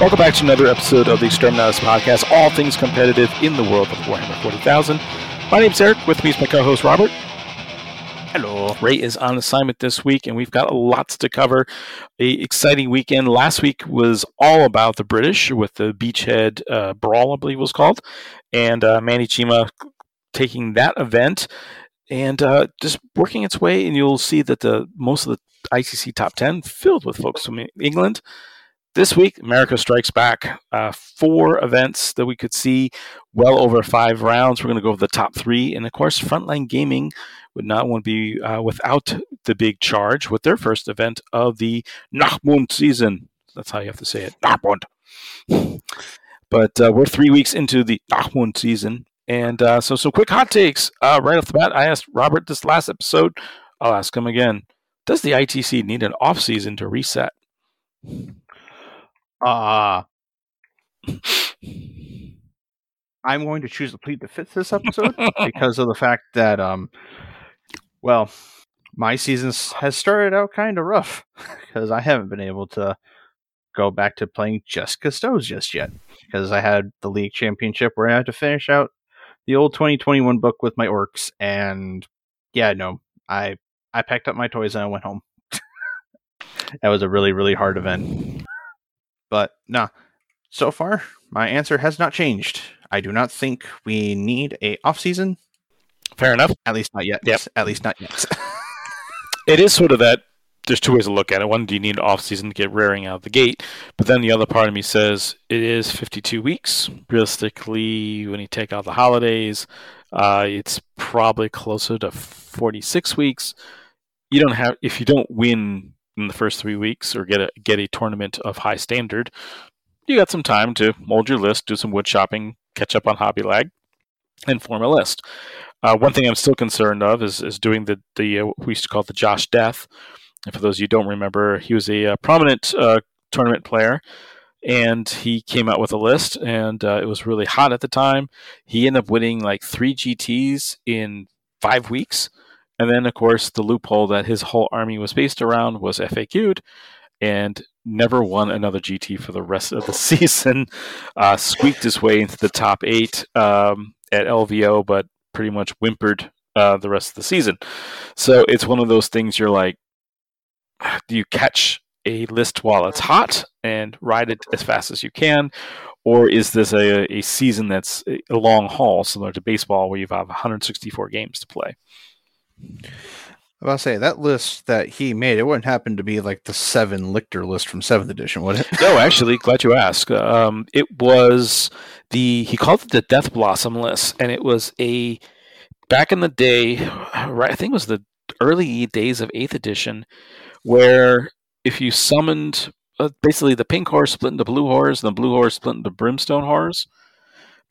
Welcome back to another episode of the Exterminatus Podcast, all things competitive in the world of Warhammer 40,000. My name's Eric, with me is my co-host Robert. Hello. Ray is on assignment this week, and we've got lots to cover. A exciting weekend. Last week was all about the British with the Beachhead uh, Brawl, I believe was called, and uh, Manny Chima taking that event and uh, just working its way. And you'll see that the most of the ITC top 10 filled with folks from England. This week, America Strikes Back. Uh, four events that we could see, well over five rounds. We're going to go over the top three. And of course, Frontline Gaming would not want to be uh, without the big charge with their first event of the Nachmund season. That's how you have to say it. Nachmund. But uh, we're three weeks into the Nachmund season. And uh, so, some quick hot takes. Uh, right off the bat, I asked Robert this last episode. I'll ask him again. Does the ITC need an off season to reset? Uh I'm going to choose to plead the fifth this episode because of the fact that um well my season has started out kind of rough because I haven't been able to go back to playing just Custodes just yet because I had the league championship where I had to finish out the old 2021 book with my orcs and yeah no I I packed up my toys and I went home. that was a really really hard event. But nah, so far my answer has not changed. I do not think we need a off season. Fair enough. At least not yet. Yes. At least not yet. it is sort of that. There's two ways to look at it. One, do you need an off season to get rearing out of the gate? But then the other part of me says it is 52 weeks. Realistically, when you take out the holidays, uh, it's probably closer to 46 weeks. You don't have if you don't win in the first three weeks or get a get a tournament of high standard, you got some time to mold your list, do some wood shopping, catch up on Hobby Lag, and form a list. Uh, one thing I'm still concerned of is, is doing the the uh, we used to call the Josh Death. And for those of you don't remember, he was a, a uh, prominent uh, tournament player, and he came out with a list, and uh, it was really hot at the time. He ended up winning like three GTS in five weeks and then, of course, the loophole that his whole army was based around was FAQ'd and never won another GT for the rest of the season. Uh, squeaked his way into the top eight um, at LVO, but pretty much whimpered uh, the rest of the season. So it's one of those things you're like, do you catch a list while it's hot and ride it as fast as you can? Or is this a, a season that's a long haul, similar to baseball, where you have 164 games to play? I was say that list that he made, it wouldn't happen to be like the seven Lictor list from seventh edition, would it? no, actually, glad you asked. Um, it was the he called it the Death Blossom list, and it was a back in the day, right? I think it was the early days of eighth edition, where if you summoned uh, basically the pink horse split into blue horrors, and the blue horrors split into brimstone horrors,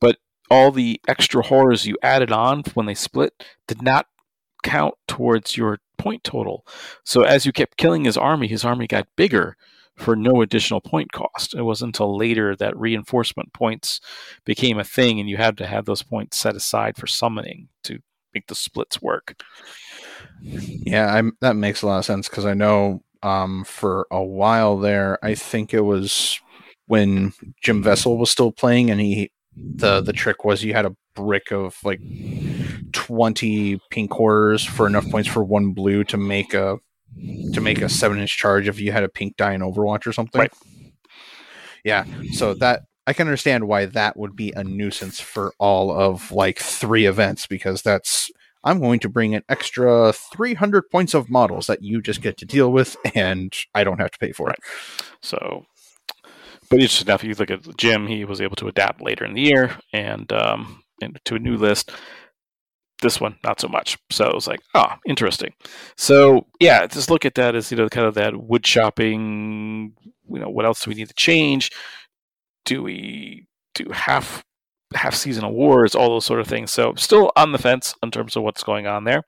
but all the extra horrors you added on when they split did not count towards your point total. So as you kept killing his army, his army got bigger for no additional point cost. It wasn't until later that reinforcement points became a thing and you had to have those points set aside for summoning to make the splits work. Yeah, I, that makes a lot of sense because I know um, for a while there, I think it was when Jim Vesal was still playing and he the the trick was you had a brick of like 20 pink horrors for enough points for one blue to make a to make a seven inch charge if you had a pink die in Overwatch or something. Right. Yeah. So that I can understand why that would be a nuisance for all of like three events because that's I'm going to bring an extra 300 points of models that you just get to deal with and I don't have to pay for right. it. So but interesting enough, you look at Jim, he was able to adapt later in the year and um, to a new list. This one, not so much. So it was like, oh, interesting. So yeah, just look at that as you know, kind of that wood shopping. You know, what else do we need to change? Do we do half half season awards, all those sort of things. So still on the fence in terms of what's going on there.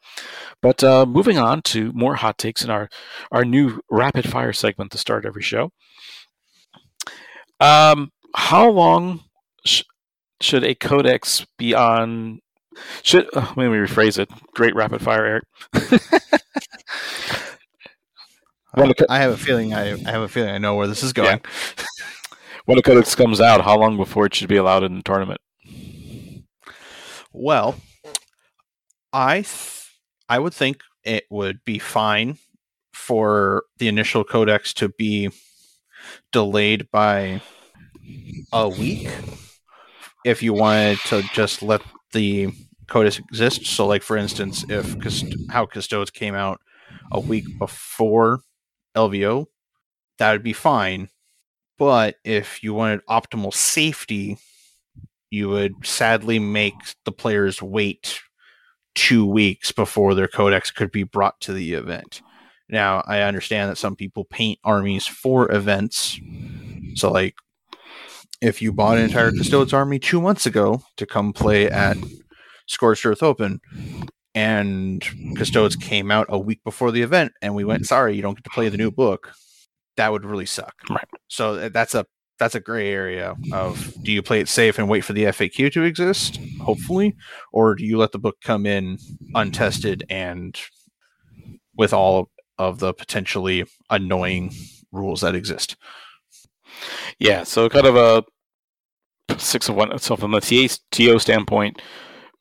But uh, moving on to more hot takes in our our new rapid fire segment to start every show. Um, how long sh- should a codex be on? Should uh, let me rephrase it. Great rapid fire, Eric. well, I have a feeling I, I have a feeling I know where this is going. Yeah. when a codex comes out, how long before it should be allowed in the tournament? Well, I th- I would think it would be fine for the initial codex to be delayed by a week if you wanted to just let the codex exist. So, like for instance, if how Custodes came out a week before LVO, that would be fine. But if you wanted optimal safety, you would sadly make the players wait two weeks before their codex could be brought to the event. Now, I understand that some people paint armies for events. So, like, if you bought an entire Custodes army two months ago to come play at Scorched Earth Open, and Custodes came out a week before the event, and we went, sorry, you don't get to play the new book, that would really suck. Right. So uh, that's a that's a gray area of do you play it safe and wait for the FAQ to exist, hopefully, or do you let the book come in untested and with all of the potentially annoying rules that exist? Yeah, so kind of a six of one. So from the TO standpoint,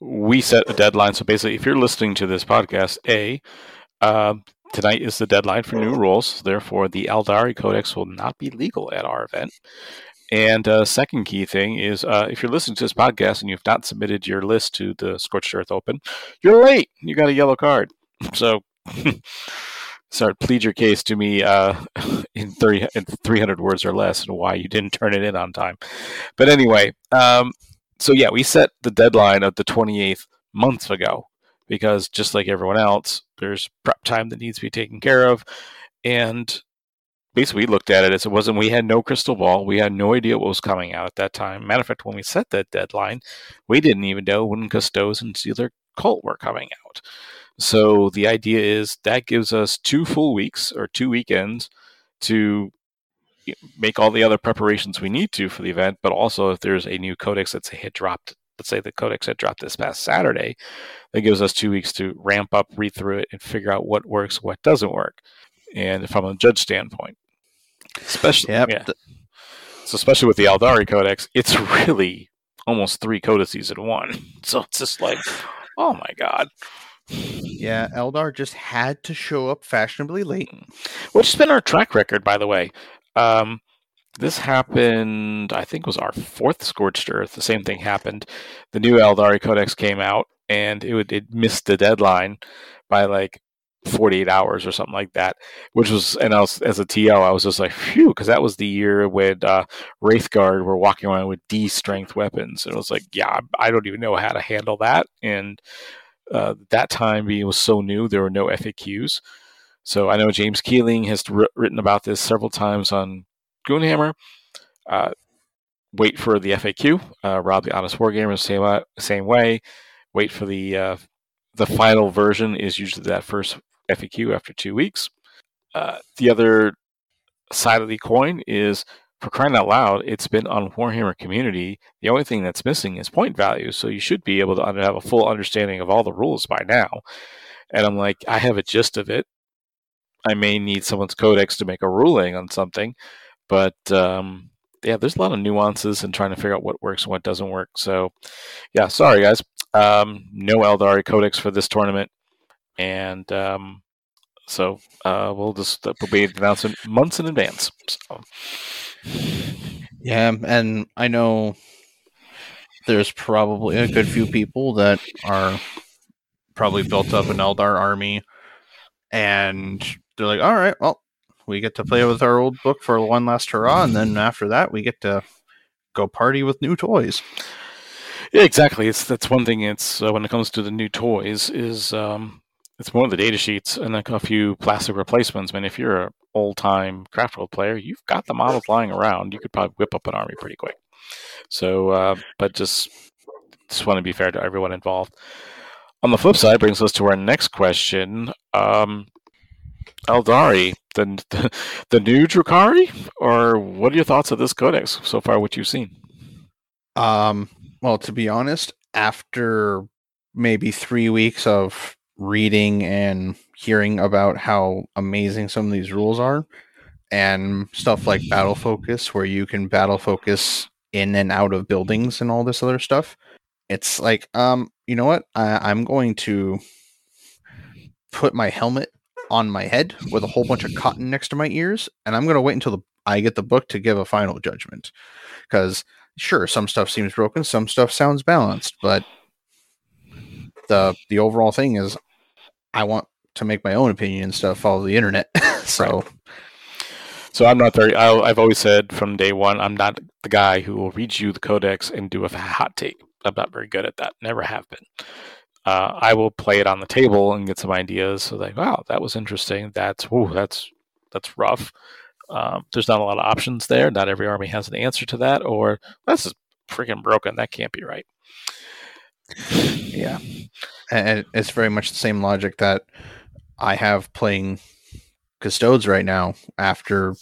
we set a deadline. So basically, if you're listening to this podcast, a uh, tonight is the deadline for new rules. Therefore, the Aeldari Codex will not be legal at our event. And uh, second key thing is, uh, if you're listening to this podcast and you've not submitted your list to the Scorched Earth Open, you're late. You got a yellow card. So, start plead your case to me uh, in, 30, in 300 words or less and why you didn't turn it in on time. But anyway, um, so yeah, we set the deadline of the 28th months ago because just like everyone else, there's prep time that needs to be taken care of. And basically, we looked at it as it wasn't, we had no crystal ball. We had no idea what was coming out at that time. Matter of fact, when we set that deadline, we didn't even know when Custodes and Stealer Cult were coming out. So the idea is that gives us two full weeks or two weekends to make all the other preparations we need to for the event, but also if there's a new codex that's had dropped, let's say the codex had dropped this past Saturday, that gives us two weeks to ramp up, read through it, and figure out what works, what doesn't work, and from a judge standpoint, especially Yep. yeah. So especially with the Aeldari Codex, it's really almost three codices in one. So it's just like, oh my god. Yeah, Eldar just had to show up fashionably late. Which has been our track record, by the way. Um, this happened, I think, was our fourth Scorched Earth. The same thing happened. The new Aeldari Codex came out, and it would, it missed the deadline by like 48 hours or something like that. Which was, and I was as a TO, I was just like, phew, because that was the year when uh, Wraithguard were walking around with D strength weapons, and it was like, yeah, I don't even know how to handle that. And uh, that time being was so new, there were no FAQs. So I know James Keeling has written about this several times on Goonhammer. Uh, wait for the FAQ. Uh, Rob the Honest Wargamer same uh, same way. Wait for the uh, the final version is usually that first FAQ after two weeks. Uh, the other side of the coin is for crying out loud, it's been on Warhammer Community. The only thing that's missing is point values, so you should be able to have a full understanding of all the rules by now. And I'm like, I have a gist of it. I may need someone's codex to make a ruling on something, but um, yeah, there's a lot of nuances in trying to figure out what works and what doesn't work. So, yeah, sorry guys, um, no Aeldari codex for this tournament, and um, so uh, we'll just uh, be announcing months in advance. So. Yeah, and I know there's probably a good few people that are probably built up an Eldar army, and they're like, "All right, well, we get to play with our old book for one last hurrah, and then after that, we get to go party with new toys." Yeah, exactly. It's that's one thing. It's uh, when it comes to the new toys is um, it's more of the data sheets and like a few plastic replacements. I mean, if you're an old time craft world player, you've got the models lying around. You could probably whip up an army pretty quick. So, uh, but just just want to be fair to everyone involved. On the flip side, brings us to our next question. Um, Aeldari, the, the the new Drukhari, or what are your thoughts of this codex so far? What you've seen? Um, well, to be honest, after maybe three weeks of reading and hearing about how amazing some of these rules are, and stuff like battle focus, where you can battle focus in and out of buildings and all this other stuff. It's like, um, you know what? I, I'm going to put my helmet on my head with a whole bunch of cotton next to my ears, and I'm going to wait until the, I get the book to give a final judgment. Because sure, some stuff seems broken, some stuff sounds balanced, but the the overall thing is, I want to make my own opinion stuff. Follow the internet, so. Right. So I'm not very. I, have always said from day one, I'm not the guy who will read you the codex and do a hot take. I'm not very good at that. Never have been. Uh, I will play it on the table and get some ideas. So like, wow, that was interesting. That's ooh, that's that's rough. Um, there's not a lot of options there. Not every army has an answer to that. Or this is freaking broken. That can't be right. Yeah, and it's very much the same logic that I have playing custodes right now after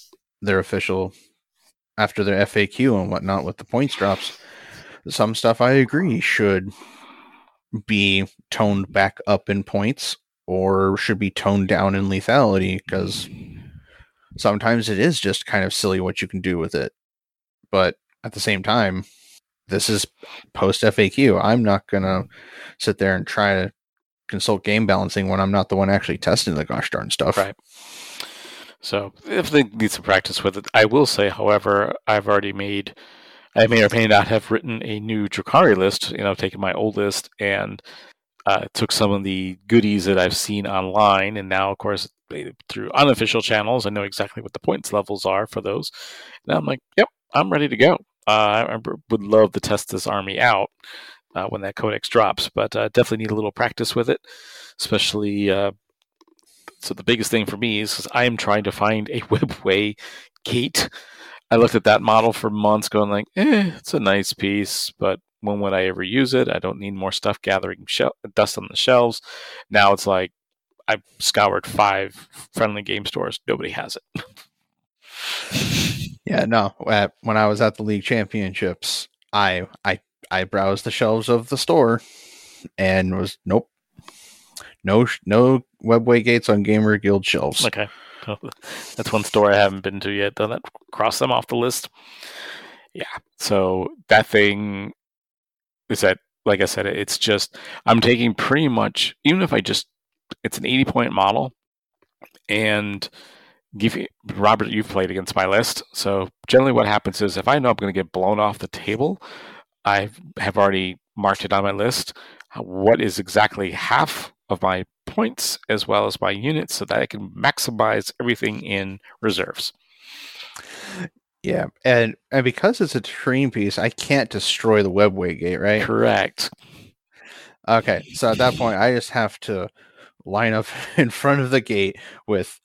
their official after their FAQ and whatnot with the points drops. Some stuff I agree should be toned back up in points or should be toned down in lethality because sometimes it is just kind of silly what you can do with it. But at the same time, this is post FAQ. I'm not going to sit there and try to consult game balancing when I'm not the one actually testing the gosh darn stuff. Right. So if they need some practice with it, I will say, however, I've already made, I may or may not have written a new Drukhari list. You know, taken my old list and uh, took some of the goodies that I've seen online, and now, of course, through unofficial channels, I know exactly what the points levels are for those. Now I'm like, yep, I'm ready to go. Uh, I would love to test this army out uh, when that codex drops, but uh, definitely need a little practice with it, especially so the biggest thing for me is I am trying to find a webway gate. I looked at that model for months, going like, "Eh, it's a nice piece, but when would I ever use it? I don't need more stuff gathering shel- dust on the shelves." Now it's like I've scoured five friendly game stores, nobody has it. yeah, no. When I was at the league championships, I I I browsed the shelves of the store and was nope, no no webway gates on Gamer Guild shelves. Okay. That's one store I haven't been to yet. Though that cross them off the list. Yeah. So that thing is that like I said, it's just I'm taking pretty much even if I just it's an 80 point model and give you, Robert, you've played against my list. So generally what happens is if I know I'm going to get blown off the table, I have already marked it on my list. Uh, what is exactly half of my points as well as my units so that I can maximize everything in reserves. Yeah, and and because it's a terrain piece, I can't destroy the webway gate, right? Correct. Okay, so at that point, I just have to line up in front of the gate with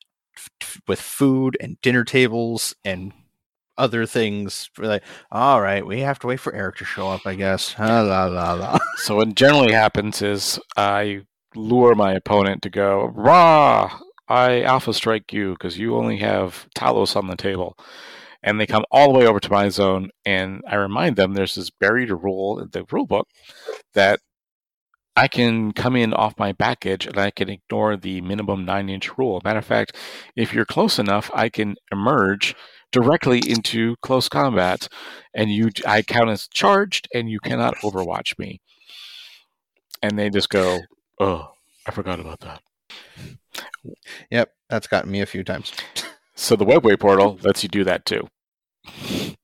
with food and dinner tables and other things. Like, all right, we have to wait for Eric to show up, I guess. Ah, la, la, la. So what generally happens is I lure my opponent to go, rah, I alpha strike you because you only have Talos on the table. And they come all the way over to my zone, and I remind them there's this buried rule in the rule book that I can come in off my baggage and I can ignore the minimum nine inch rule. Matter of fact, if you're close enough, I can emerge directly into close combat, and you I count as charged, and you cannot overwatch me. And they just go, Oh, I forgot about that. Yep, that's gotten me a few times. So the webway portal lets you do that too.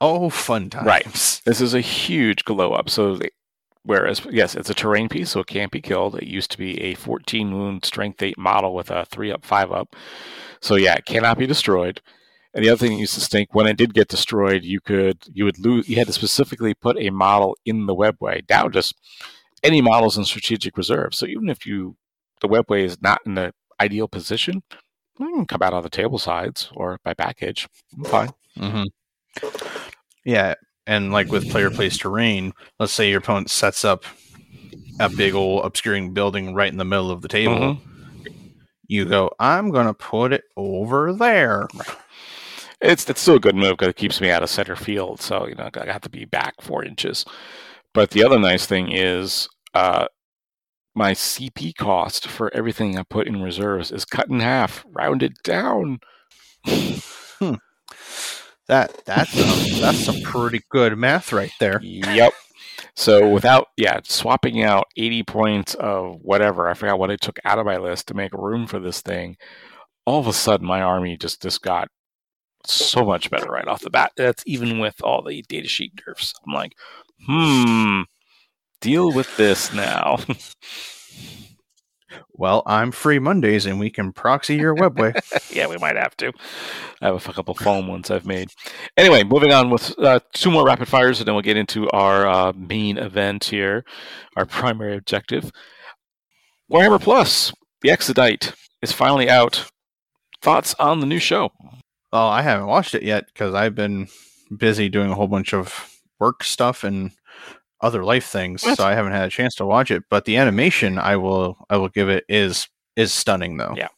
oh, fun times. Right. This is a huge glow up. So whereas yes, it's a terrain piece, so it can't be killed. It used to be a 14 wound strength 8 model with a 3 up 5 up. So yeah, it cannot be destroyed. And the other thing that used to stink when it did get destroyed, you could you would lose you had to specifically put a model in the webway. Now just any models in strategic reserve. So even if you the webway is not in the ideal position, you can come out on the table sides or by backage. I'm fine. Mm-hmm. Yeah, and like with player place terrain, let's say your opponent sets up a big old obscuring building right in the middle of the table. Mm-hmm. You go, I'm gonna put it over there. It's it's still a good move because it keeps me out of center field. So you know I have to be back four inches. But the other nice thing is uh, my CP cost for everything I put in reserves is cut in half, rounded down. That that's um, that's some pretty good math right there. Yep. So without yeah swapping out 80 points of whatever I forgot what I took out of my list to make room for this thing, all of a sudden my army just just got so much better right off the bat. That's even with all the datasheet nerfs. I'm like, hmm, deal with this now. Well, I'm free Mondays, and we can proxy your webway. yeah, we might have to. I have a couple foam ones I've made. Anyway, moving on with uh, two more rapid fires, and then we'll get into our uh, main event here, our primary objective. Warhammer Plus, the Exodite, is finally out. Thoughts on the new show? Oh, I haven't watched it yet because I've been busy doing a whole bunch of work stuff and other life things, so I haven't had a chance to watch it. But the animation, I will, I will give it is is stunning though. Yeah.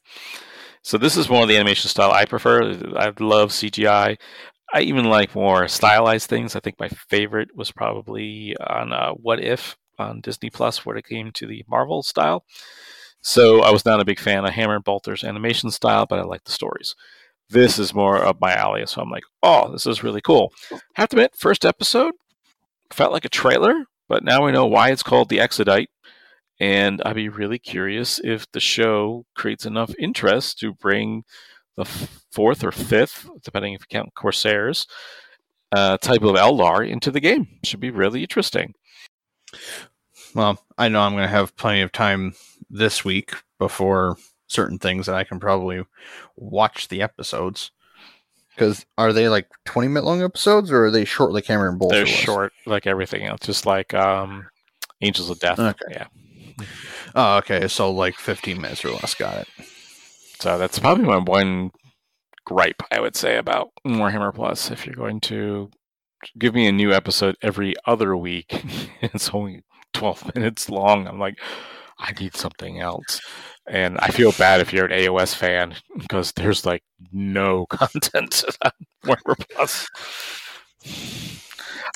So this is more of the animation style I prefer. I love CGI. I even like more stylized things. I think my favorite was probably on uh, What If on Disney Plus, where it came to the Marvel style. So I was not a big fan of Hammer and Bolter's animation style, but I like the stories. This is more up my alley, so I'm like, oh, this is really cool. Have to admit, first episode felt like a trailer, but now we know why it's called the Exodite and I'd be really curious if the show creates enough interest to bring the fourth or fifth, depending if you count Corsairs, uh, type of Eldar into the game. Should be really interesting. Well, I know I'm going to have plenty of time this week before certain things that I can probably watch the episodes. Because are they like 20 minute long episodes or are they short like Hammer and Bolter? They're short, like everything else, just like um, Angels of Death. Okay. Yeah. Oh, okay. So like 15 minutes or less. Got it. So that's probably my one gripe I would say about Warhammer Plus. If you're going to give me a new episode every other week, it's only 12 minutes long. I'm like, I need something else. And I feel bad if you're an AOS fan because there's like no content on Warhammer Plus.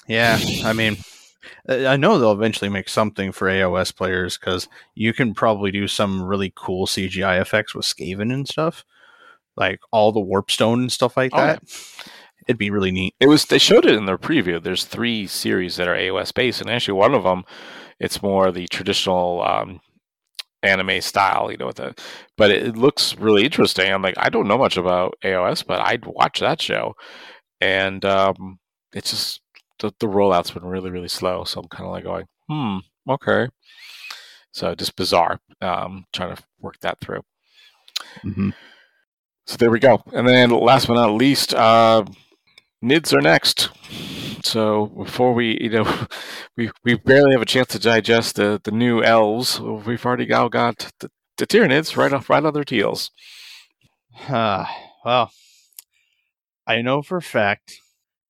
Yeah. I mean, I I know they'll eventually make something for AOS players because you can probably do some really cool CGI effects with Skaven and stuff. Like all the warpstone and stuff like Oh, that. It'd be really neat. It was they showed it in their preview. There's three series that are AOS based, and actually one of them, it's more the traditional um, anime style, you know, with the, but it, it looks really interesting. I'm like, I don't know much about AOS, but I'd watch that show, and um, it's just the, the rollout's been really really slow. So I'm kind of like going, hmm, okay. So just bizarre. Um, trying to work that through. Mhm. So there we go. And then last but not least, uh, NIDS are next. So before we, you know, we we barely have a chance to digest the, the new elves. We've already now got the, the Tyranids right off right on their heels. Uh, well, I know for a fact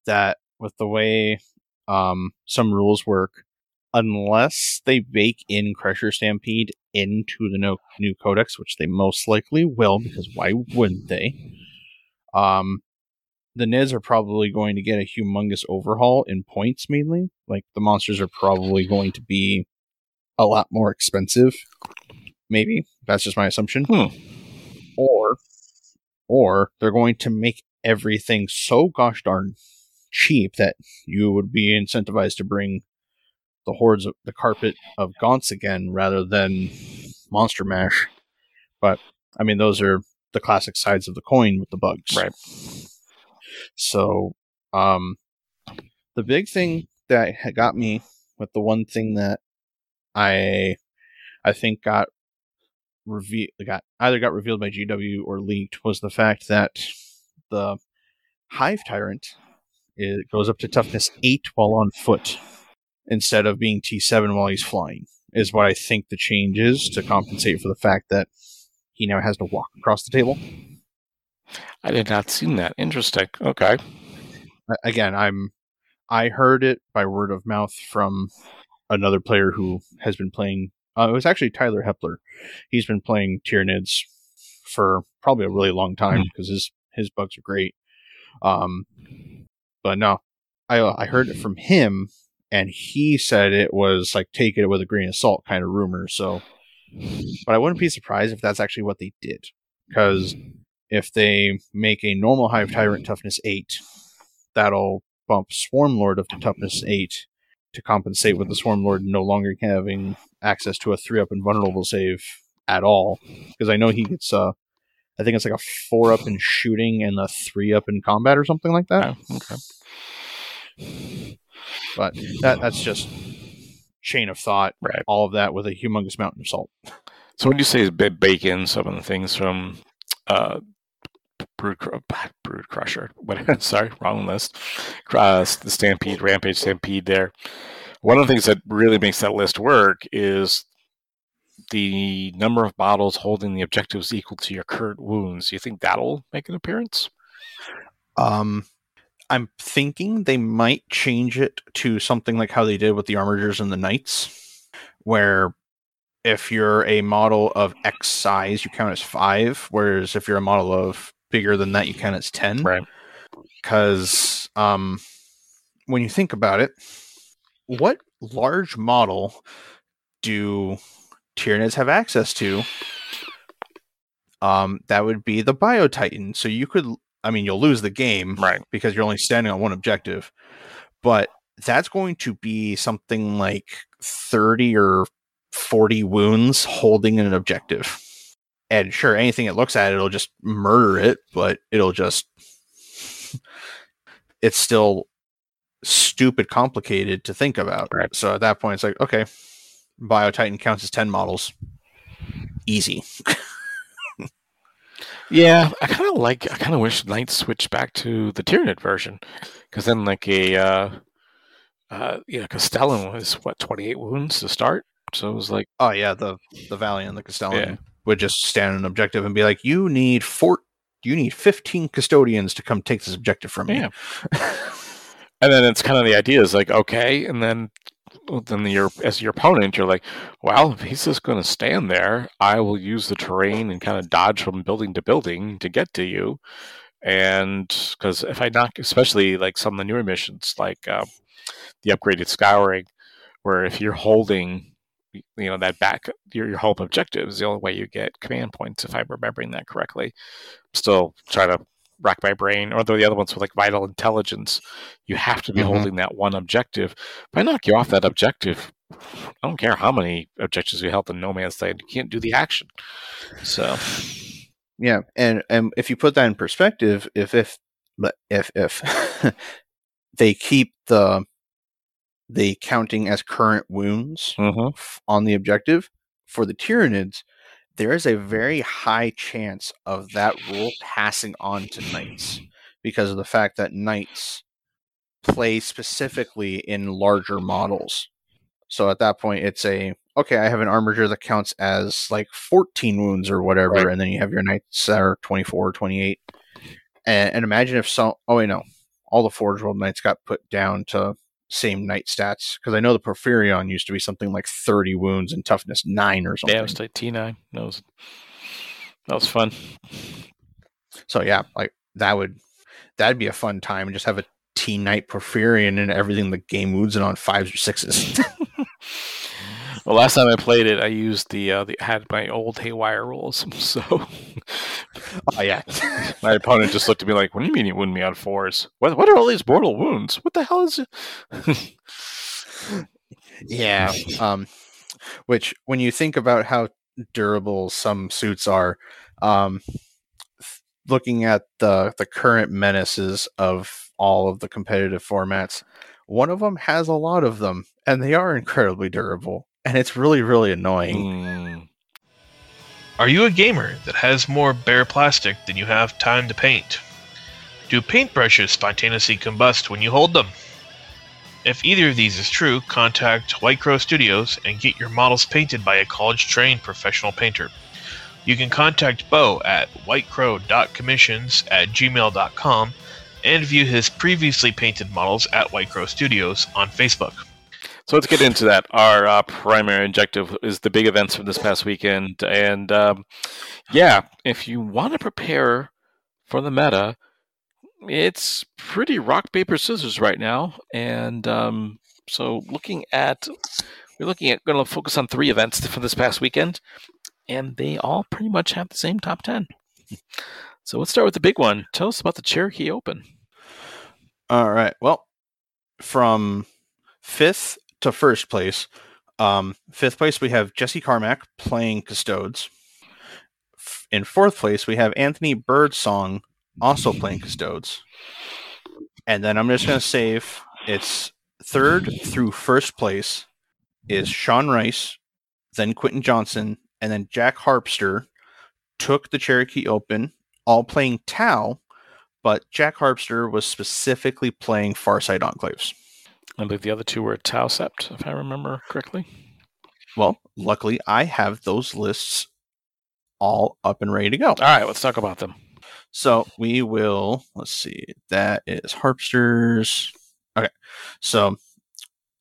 that with the way um, some rules work, unless they bake in Crusher Stampede into the no- new codex, which they most likely will, because why wouldn't they? Um, the Nids are probably going to get a humongous overhaul in points, mainly. Like the monsters are probably going to be a lot more expensive. Maybe that's just my assumption. Hmm. Or, or they're going to make everything so gosh darn cheap that you would be incentivized to bring the hordes of the carpet of gaunts again rather than monster mash. But I mean, those are the classic sides of the coin with the bugs. Right. So, um, the big thing that got me with the one thing that I, I think got revealed, got either got revealed by GW or leaked was the fact that the Hive Tyrant it goes up to toughness eight while on foot instead of being T7 while he's flying. Is what I think the change is to compensate for the fact that he now has to walk across the table. I did not see that. Interesting. Okay. Again, I'm I heard it by word of mouth from another player who has been playing. Uh, it was actually Tyler Hepler. He's been playing Tyranids for probably a really long time Hmm. because his his bugs are great. Um, but no, I I heard it from him, and he said it was like take it with a grain of salt kind of rumor. So, but I wouldn't be surprised if that's actually what they did because if they make a normal Hive Tyrant toughness 8, that'll bump Swarm Lord up to toughness 8 to compensate with the Swarm Lord no longer having access to a 3 up and vulnerable save at all. Because I know he gets, uh, I think it's like a 4 up in shooting and a 3 up in combat or something like that. Oh, okay. But that that's just chain of thought. Right. All of that with a humongous mountain of salt. So when you say ba- bacon, some of the things from uh, Brood, Brood Crusher, what, sorry, wrong list. Uh, the Stampede, Rampage Stampede. There, one of the things that really makes that list work is the number of bottles holding the objectives equal to your current wounds. Do you think that'll make an appearance? Um, I'm thinking they might change it to something like how they did with the Armigers and the Knights, where if you're a model of X size, you count as five, whereas if you're a model of bigger than that, you count it's ten. Right. Because um, when you think about it, what large model do Tyranids have access to? Um, that would be the Bio Titan. So you could, I mean, you'll lose the game, Right. because you're only standing on one objective. But that's going to be something like 30 or 40 wounds holding an objective. And sure, anything it looks at, it'll just murder it, but it'll just. It's still stupid complicated to think about. Right. So at that point, it's like, okay, Bio Titan counts as 10 models. Easy. Yeah, I kind of like. I kind of wish Knights switched back to the Tyranid version, because then like a, uh, uh, you know, Castellan was what twenty eight wounds to start. So it was like, Oh, yeah, the, the Valiant, the Castellan Yeah. Would just stand an objective and be like, you need four. You need 15 custodians to come take this objective from me. Yeah. and then it's kind of the idea is like, okay, and then then your as your opponent, you're like, well, if he's just going to stand there, I will use the terrain and kind of dodge from building to building to get to you. And because if I knock, especially like some of the newer missions, like um, the upgraded scouring, where if you're holding, you know, that back, your, your home objective is the only way you get command points, if I'm remembering that correctly. Still trying to rack my brain, or the other ones with like vital intelligence, you have to be Mhm. holding that one objective. If I knock you off that objective, I don't care how many objectives you held in No Man's Land, you can't do the action. So, Yeah, and and if you put that in perspective, if if if if they keep the the counting as current wounds mhm. f- on the objective for the Tyranids, there is a very high chance of that rule passing on to knights because of the fact that knights play specifically in larger models. So at that point, it's a okay. I have an armiger that counts as like 14 wounds or whatever, Right. and then you have your knights that are 24 or 28. And, and imagine if some. Oh wait, no, all the Forge World knights got put down to same knight stats because I know the Porphyrion used to be something like 30 wounds and toughness nine or something. yeah, it was like T9. That was, that was fun. So yeah, like that would that'd be a fun time and just have a T Knight Porphyrion and everything the game moves it on fives or sixes. Well, last time I played it, I used the uh, the had my old haywire rules. So oh yeah. my opponent just looked at me like, "What do you mean you wound me on fours? What what are all these mortal wounds? What the hell is it?" yeah. Um which when you think about how durable some suits are, um looking at the the current menaces of all of the competitive formats, one of them has a lot of them and they are incredibly durable and it's really really annoying. Mm, Are you a gamer that has more bare plastic than you have time to paint? Do paintbrushes spontaneously combust when you hold them? If either of these is true, contact White Crow Studios and get your models painted by a college trained professional painter. You can contact Bo at whitecrow.commissions at gmail.com and view his previously painted models at White Crow Studios on Facebook. So let's get into that. Our uh, primary objective is the big events from this past weekend, and um, yeah, if you want to prepare for the meta, it's pretty rock paper scissors right now. And um, so, looking at we're looking at going to focus on three events for this past weekend, and they all pretty much have the same top ten. So let's start with the big one. Tell us about the Cherokee Open. All right. Well, from fifth to first place, um, fifth place we have Jesse Carmack playing Custodes. In fourth place we have Anthony Birdsong also playing Custodes. And then I'm just going to save it's third through first place is Sean Rice, then Quentin Johnson, and then Jack Harpster took the Cherokee Open, all playing Tau, but Jack Harpster was specifically playing Farsight Enclaves. I believe the other two were Tau Sept, if I remember correctly. Well, luckily, I have those lists all up and ready to go. All right, let's talk about them. So we will, let's see, that is Harpsters. Okay. So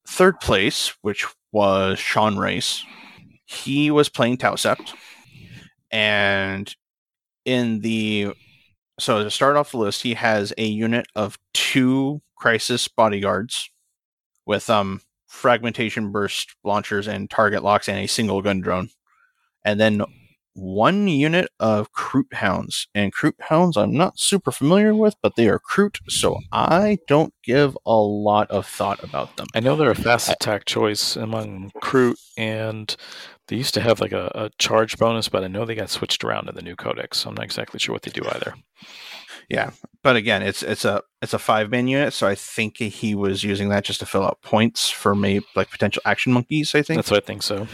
third place, which was Sean Race, he was playing Tau Sept. And in the, so to start off the list, he has a unit of two Crisis bodyguards with um fragmentation burst launchers and target locks and a single gun drone. And then one unit of Kroot Hounds. And Kroot Hounds I'm not super familiar with, but they are Kroot, so I don't give a lot of thought about them. I know they're a fast attack choice among Kroot, and they used to have like a, a charge bonus, but I know they got switched around in the new codex. So I'm not exactly sure what they do either. Yeah, but again, it's it's a it's a five man unit, so I think he was using that just to fill out points for maybe like potential action monkeys. I think That's what I think so.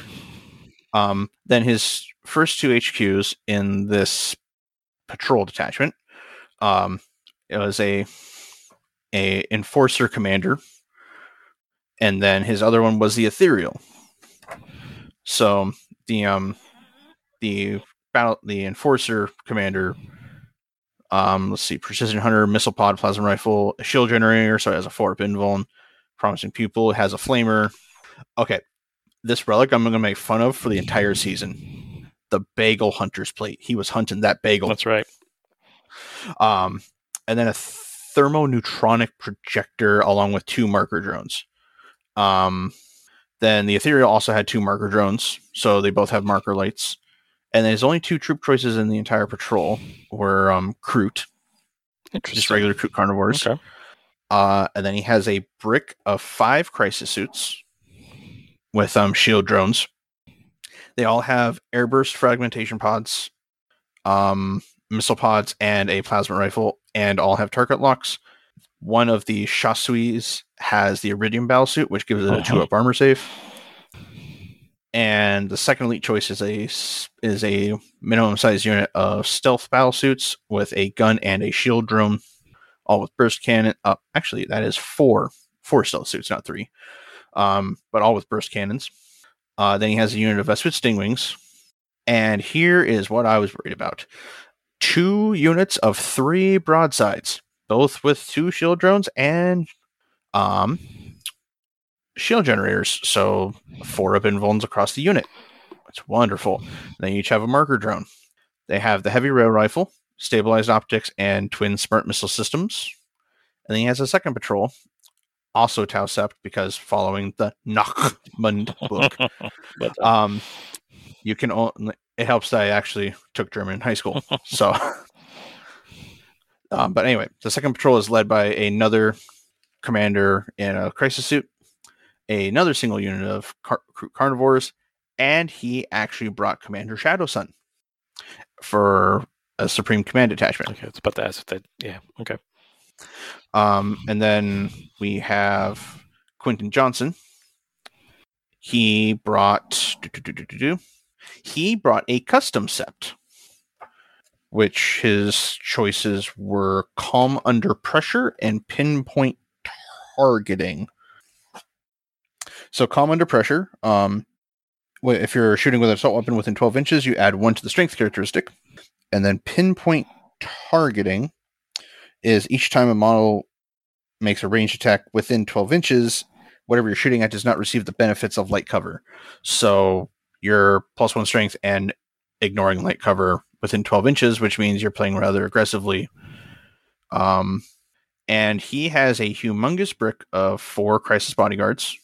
Um, then his first two HQs in this patrol detachment, um, it was a a enforcer commander, and then his other one was the ethereal. So the um the battle the enforcer commander. Um, let's see, precision hunter, missile pod, plasma rifle, shield generator, so it has a four up invuln, promising pupil, it has a flamer. Okay, this relic I'm going to make fun of for the entire season. The bagel hunter's plate. He was hunting that bagel. That's right. Um, and then a thermoneutronic projector along with two marker drones. Um, then the ethereal also had two marker drones, so they both have marker lights. And there's only two troop choices in the entire patrol were um, Kroot, just regular Kroot carnivores. Okay. Uh, and then he has a brick of five crisis suits with um, shield drones. They all have airburst fragmentation pods, um, missile pods, and a plasma rifle, and all have target locks. One of the Shasuis has the Iridium battle suit, which gives it a Uh-huh. two up armor save. And the second elite choice is a is a minimum size unit of stealth battle suits with a gun and a shield drone, all with burst cannon. Uh, actually, that is four four stealth suits, not three, um, but all with burst cannons. Uh, then he has a unit of Vespid Stingwings, and here is what I was worried about: two units of three broadsides, both with two shield drones and um shield generators. So four up invulns across the unit. It's wonderful. They each have a marker drone. They have the heavy rail rifle, stabilized optics, and twin smart missile systems. And then he has a second patrol, also Tau Sept, because following the Nachmund book, but, uh, um, you can only, it helps that I actually took German in high school. So, um, but anyway, the second patrol is led by another commander in a crisis suit, another single unit of car- carnivores, and he actually brought Commander Shadowsun for a Supreme Command detachment. okay, it's about to ask that. Yeah. Okay. Um, and then we have Quentin Johnson. He brought he brought a custom sept, which his choices were calm under pressure and pinpoint targeting. So calm under pressure. Um, if you're shooting with an assault weapon within 12 inches, you add one to the strength characteristic, and then pinpoint targeting is each time a model makes a ranged attack within 12 inches, whatever you're shooting at does not receive the benefits of light cover. So you're plus one strength and ignoring light cover within 12 inches, which means you're playing rather aggressively. Um, and he has a humongous brick of four crisis bodyguards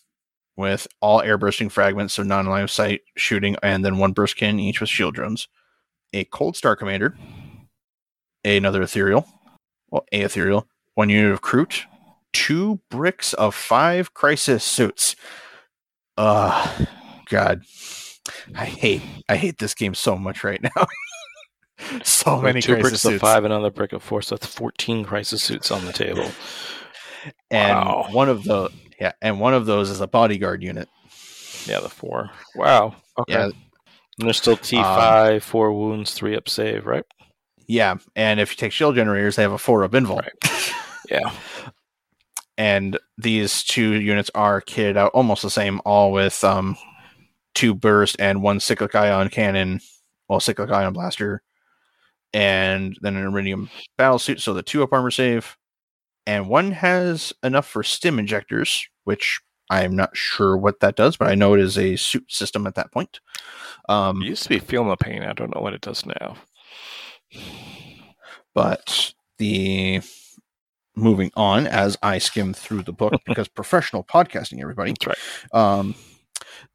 with all air bursting fragments, so non line of sight shooting, and then one burst cannon each with shield drones. A cold star commander, another ethereal, well, a ethereal, one unit of Kroot, two bricks of five crisis suits. Uh God. I hate I hate this game so much right now. so many two crisis bricks suits. of five, another brick of four. So that's 14 crisis suits on the table. and Wow. one of the yeah, and one of those is a bodyguard unit. Yeah, the four. Wow. Okay. Yeah. And there's still T5, four wounds, three up save, right? Yeah, and if you take shield generators, they have a four up invul. Right. Yeah. and these two units are kitted out almost the same, all with um, two burst and one cyclic ion cannon, well, cyclic ion blaster, and then an iridium battle suit, so the two up armor save, and one has enough for stim injectors, which I'm not sure what that does, but I know it is a suit system at that point. Um, It used to be Pain. I don't know what it does now. but the moving on as I skim through the book because professional podcasting, everybody. That's right. um,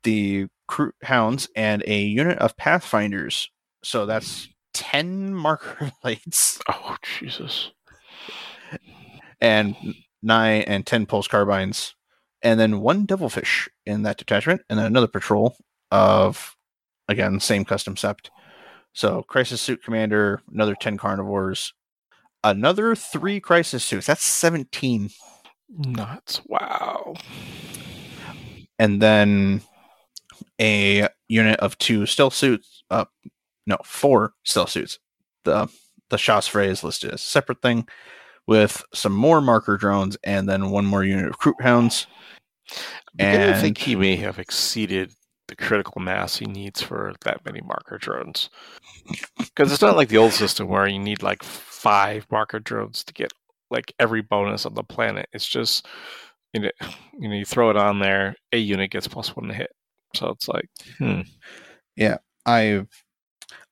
the Kroot hounds and a unit of pathfinders. So that's ten marker lights Oh, Jesus. And nine and ten pulse carbines, and then one devilfish in that detachment, and then another patrol of again same custom sept. So crisis suit commander, another ten carnivores, another three crisis suits. That's seventeen. Nuts. Wow. and then a unit of two stealth suits. Uh, no, four stealth suits. The the Shas'vre is listed as a separate thing, with some more marker drones, and then one more unit of Kroot hounds. I think he may have exceeded the critical mass he needs for that many marker drones. Because it's not like the old system where you need like five marker drones to get like every bonus on the planet. It's just you know, you know, you throw it on there, a unit gets plus one to hit. So it's like, hmm. I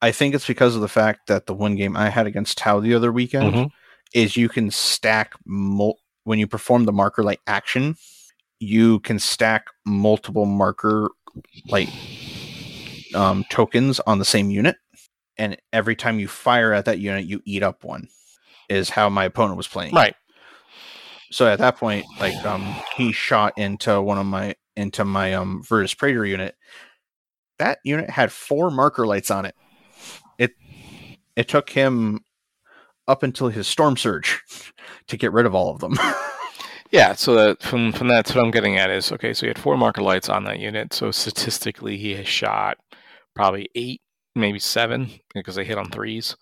I think it's because of the fact that the one game I had against Tau the other weekend Mhm. Is you can stack mul- when you perform the marker light action, you can stack multiple marker light um, tokens on the same unit, and every time you fire at that unit, you eat up one. Is how my opponent was playing. right. So at that point, like um, he shot into one of my into my um Vertus Praetor unit. That unit had four marker lights on it. It it took him up until his storm surge to get rid of all of them. Yeah, so that from from that's what I'm getting at is okay. So he had four marker lights on that unit. So statistically, he has shot probably eight, maybe seven, because they hit on threes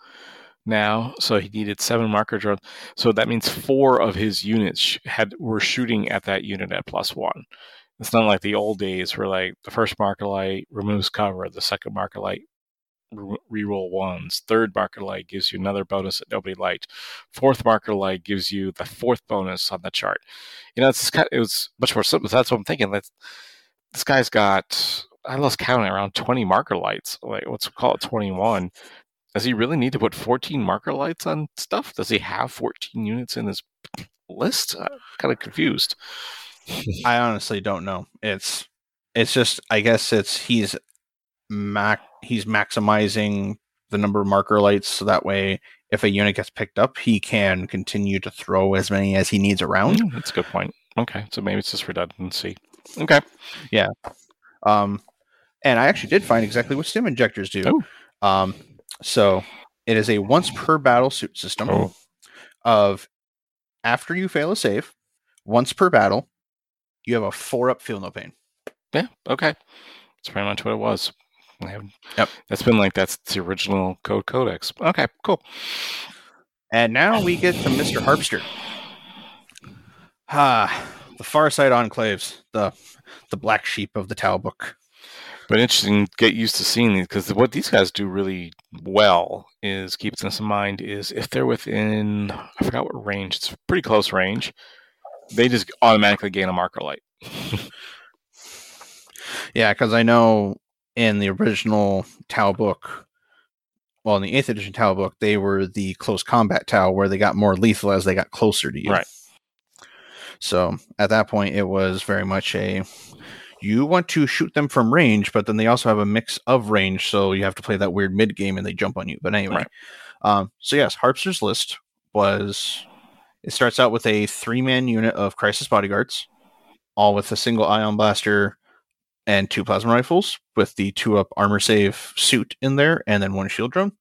now. So he needed seven marker drones. So that means four of his units had were shooting at that unit at plus one. It's not like the old days where like the first marker light removes cover, the second marker light reroll ones, third marker light gives you another bonus that nobody liked, fourth marker light gives you the fourth bonus on the chart. You know, it's kind it was much more simple. That's what I'm thinking. This guy's got I lost count around 20 marker lights. Like let's call it 21. Does he really need to put 14 marker lights on stuff? Does he have 14 units in his list? I'm kind of confused. I honestly don't know. It's it's just I guess it's he's mac he's maximizing the number of marker lights so that way if a unit gets picked up, he can continue to throw as many as he needs around. Mm, that's a good point. Okay, so maybe it's just redundancy. Okay. Yeah. Um, and I actually did find exactly what stim injectors do. Oh. Um, so it is a once per battle suit system Oh. of after you fail a save, once per battle, you have a four up feel no pain. Yeah. Okay. That's pretty much what it was. Yep. That's been like that's the original code codex. Okay. Cool. And now we get to Mr. Harpster. Ah, the Farsight Enclaves, the the black sheep of the Tau book. But interesting, get used to seeing these because what these guys do really well is keep this in mind is if they're within I forgot what range, it's pretty close range, they just automatically gain a marker light. Yeah, because I know in the original Tau book, well, in the eighth edition Tau book, they were the close combat Tau where they got more lethal as they got closer to you. Right. So at that point, it was very much a you want to shoot them from range, but then they also have a mix of range, so you have to play that weird mid game and they jump on you. But anyway, Right. Um, so yes, Harpster's list was it starts out with a three man unit of crisis bodyguards, all with a single ion blaster and two plasma rifles, with the two up armor save suit in there, and then one shield drone.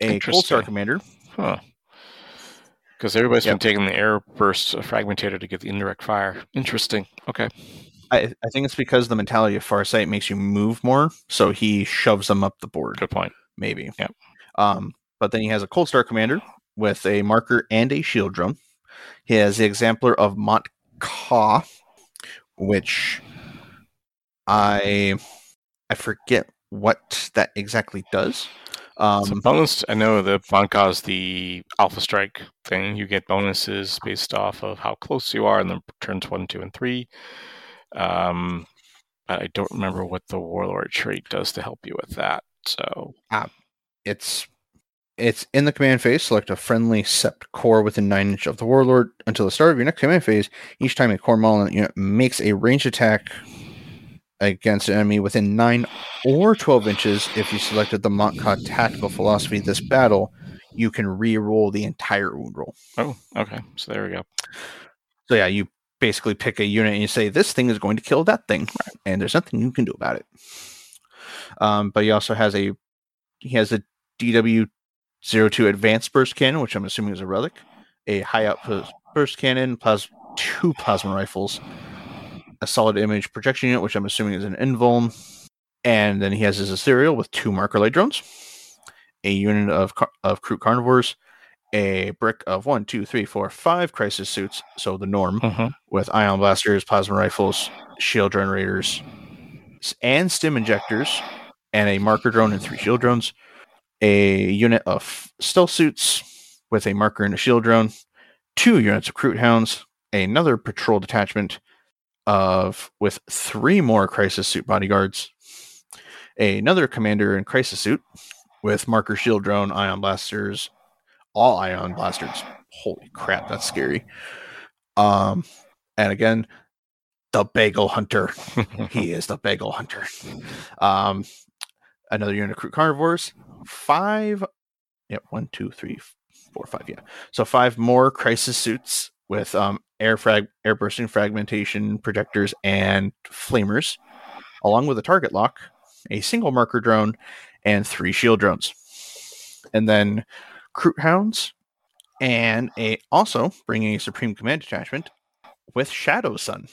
A Cold Star commander. Huh. Because everybody's Yep. been taking the air burst fragmentator to get the indirect fire. Interesting. Okay. I, I think it's because the mentality of Farsight makes you move more, so he shoves them up the board. Good point. maybe. Yep. Um, but then he has a Cold Star Commander with a marker and a shield drum. He has the exemplar of Mont Ka, which I I forget what that exactly does. so Um, bonus, I know the Mont'ka is the Alpha Strike thing. You get bonuses based off of how close you are in the turns one, two, and three. Um, but I don't remember what the Warlord trait does to help you with that. So it's it's in the command phase. Select a friendly sept core within nine inch of the warlord until the start of your next command phase. Each time a core model unit makes a ranged attack against an enemy within nine or twelve inches, if you selected the Mont'ka tactical philosophy this battle, you can re-roll the entire wound roll. oh, okay. So there we go. So yeah, you basically pick a unit and you say this thing is going to kill that thing, and there's nothing you can do about it. Um, but he also has a he has a DW02 advanced burst cannon, which I'm assuming is a relic, a high output burst cannon, two plasma rifles, a solid image projection unit, which I'm assuming is an invuln, and then he has his ethereal with two marker light drones, a unit of car- of Kroot carnivores, a brick of one, two, three, four, five crisis suits, so the norm Mhm. with ion blasters, plasma rifles, shield generators, and stim injectors, and a marker drone and three shield drones. A unit of stealth suits with a marker and a shield drone. Two units of recruit hounds. Another patrol detachment of with three more crisis suit bodyguards. Another commander in crisis suit with marker shield drone, ion blasters, all ion blasters. Holy crap, that's scary. Um, and again, the bagel hunter. he is the bagel hunter. Um, another unit of Kroot carnivores. Five. Yep, one, two, three, four, five. Yeah, so five more crisis suits with um air frag, air bursting fragmentation projectors and flamers, along with a target lock, a single marker drone, and three shield drones. And then Kroot hounds, and a also bringing a supreme command detachment with Shadowsun.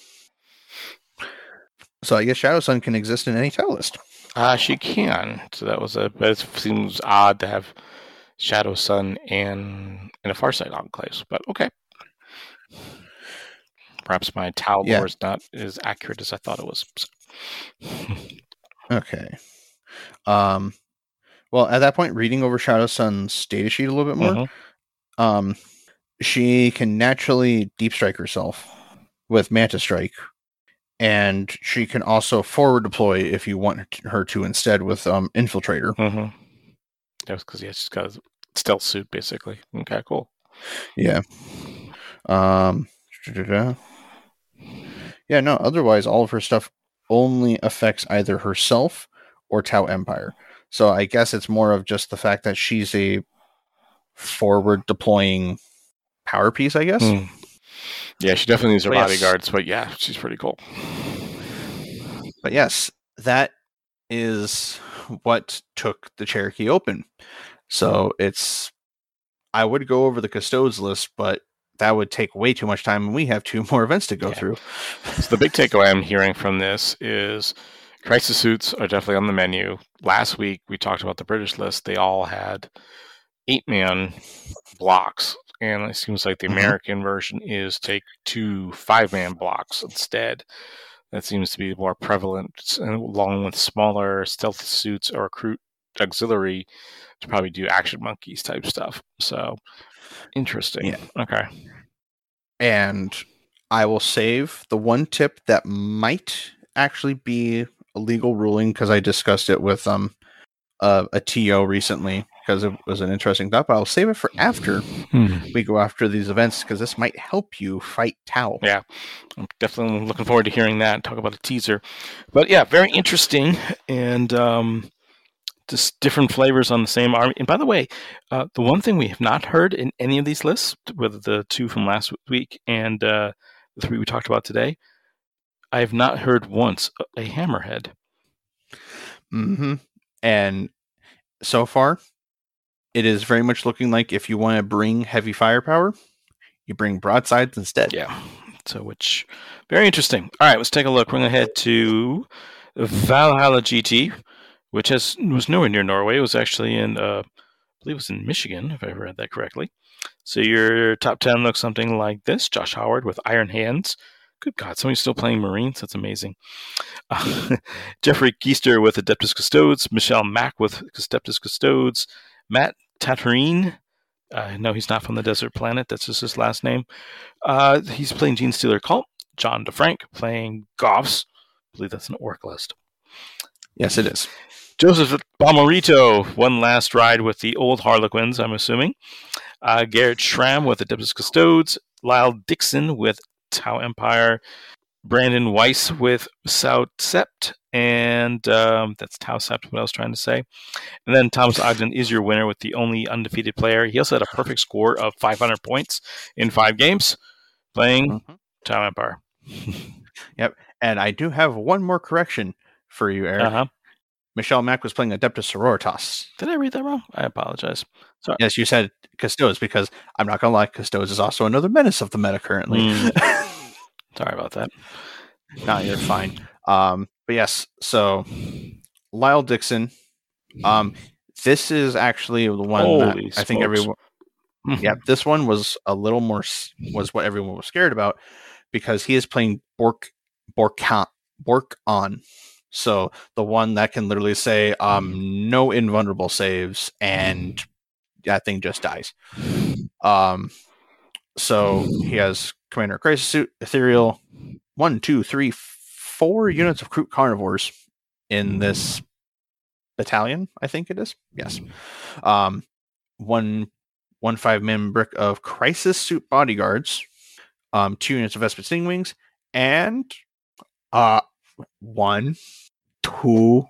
So I guess Shadowsun can exist in any tile list. Uh, she can. So that was a. But it seems odd to have Shadowsun and and a Farsight enclaves, but okay. Perhaps my Tau Yeah. lore is not as accurate as I thought it was. Okay. Um well at that point reading over Shadowsun's data sheet a little bit more, Mhm. um she can naturally deep strike herself with Manta Strike. And she can also forward deploy if you want her to instead with um infiltrator. Mhm. That was because yeah, she's got a stealth suit basically. Okay, cool. Yeah. Um Yeah, no, otherwise all of her stuff only affects either herself or Tau Empire. So I guess it's more of just the fact that she's a forward deploying power piece, I guess. Hmm. Yeah, she definitely needs her But yes. bodyguards, but yeah, she's pretty cool. But yes, that is what took the Cherokee Open. So it's I would go over the custodes list, but that would take way too much time and we have two more events to go Yeah. through. So the big takeaway I'm hearing from this is crisis suits are definitely on the menu. Last week we talked about the British list. They all had eight man blocks. And it seems like the Mhm. American version is take two five man blocks instead. That seems to be more prevalent, along with smaller stealth suits or recruit auxiliary to probably do action monkeys type stuff. So interesting. Yeah. Okay. and I will save the one tip that might actually be a legal ruling because I discussed it with um uh, a TO recently because it was an interesting thought. But I'll save it for after Hmm. we go after these events because this might help you fight Tau. Yeah. I'm definitely looking forward to hearing that talk about a teaser. But yeah, very interesting. And um, just different flavors on the same army. And by the way, uh, the one thing we have not heard in any of these lists, whether the two from last week and uh, the three we talked about today, I have not heard once a hammerhead. Mm-hmm. And so far, it is very much looking like if you want to bring heavy firepower, you bring broadsides instead. Yeah. So, which very interesting. All right, let's take a look. We're going to head to Valhalla GT, which has was nowhere near Norway. It was actually in, uh, I believe it was in Michigan, if I read that correctly. So your top ten looks something like this: Josh Howard with Iron Hands. Good God, somebody's still playing Marines. That's amazing. Uh, Jeffrey Keister with Adeptus Custodes. Michelle Mack with Adeptus Custodes. Matt Tatarine. Uh, no, he's not from the Desert Planet. That's just his last name. Uh, he's playing Genestealer Cult. John DeFrank playing Goffs. I believe that's an orc list. Yes, it is. Joseph Bomarito, one last ride with the old Harlequins, I'm assuming. Uh, Garrett Schramm with the Adeptus Custodes. Lyle Dixon with Tau Empire. Brandon Weiss with South Sept, and um, that's Tau Sept, what I was trying to say. And then Thomas Ogden is your winner with the only undefeated player. He also had a perfect score of 500 points in five games playing mm-hmm. Tau Empire. yep. And I do have one more correction for you, Eric. Uh-huh. Michelle Mack was playing Adeptus Sororitas. Did I read that wrong? I apologize. Sorry. Yes, you said Custodes because I'm not going to lie, Custodes is also another menace of the meta currently. Mm. Sorry about that. No, you're fine. Um, but yes, so Lyle Dixon. Um, this is actually the one Holy that smokes. I think everyone. yeah, this one was a little more was what everyone was scared about because he is playing Bork Bork Bork on so the one that can literally say um, no invulnerable saves and that thing just dies. Um, so he has Commander Crisis Suit, Ethereal, one, two, three, four units of Kroot Carnivores in this battalion. I think it is. Yes. Um, one one five min brick of Crisis Suit bodyguards, um, two units of Vespid Stingwings, and uh one, two.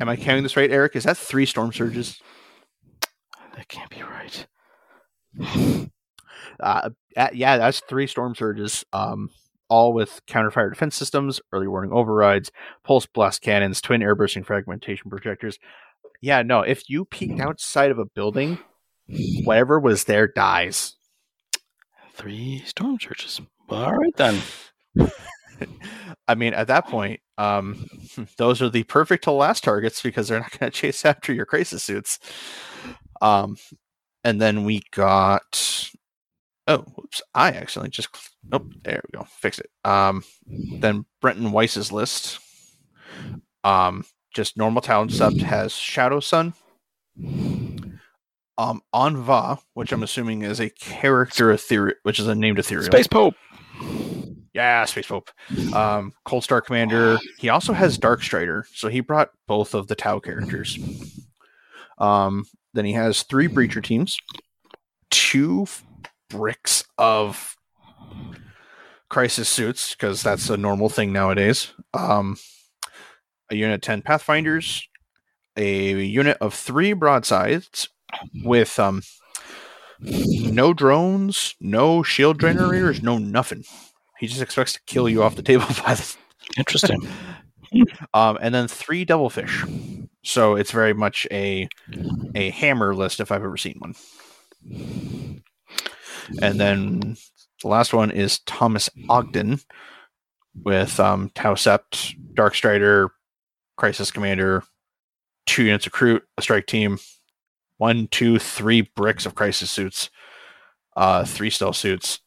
Am I counting this right, Eric? Is that three storm surges? That can't be right. uh, yeah, that's three storm surges. Um, all with counterfire defense systems, early warning overrides, pulse blast cannons, twin air bursting fragmentation projectors. Yeah, no, if you peeked outside of a building, whatever was there dies. Three storm surges. All right then. I mean, at that point, um, those are the perfect to last targets because they're not going to chase after your crisis suits. Um, and then we got. Oh, oops! I accidentally just. Oh, there we go. Fix it. Um, then Brenton Weiss's list. Um, just normal talent sub has Shadowsun. Um, Aun'va, which I'm assuming is a character ethereal, which is a named ethereal. Space Pope. Yeah, Space Pope. Um, Cold Star Commander. He also has Darkstrider, so he brought both of the Tau characters. Um, then he has three Breacher teams, two bricks of Crisis suits, because that's a normal thing nowadays. Um, a unit 10 Pathfinders, a unit of three broadsides with um, no drones, no shield generators, no nothing. He just expects to kill you off the table by the. Interesting. um, and then three double devilfish. So it's very much a a hammer list if I've ever seen one. And then the last one is Thomas Ogden with um, Tau Sept, Darkstrider, Crisis Commander, two units of Kroot, a strike team, one, two, three bricks of Crisis suits, uh, three stealth suits,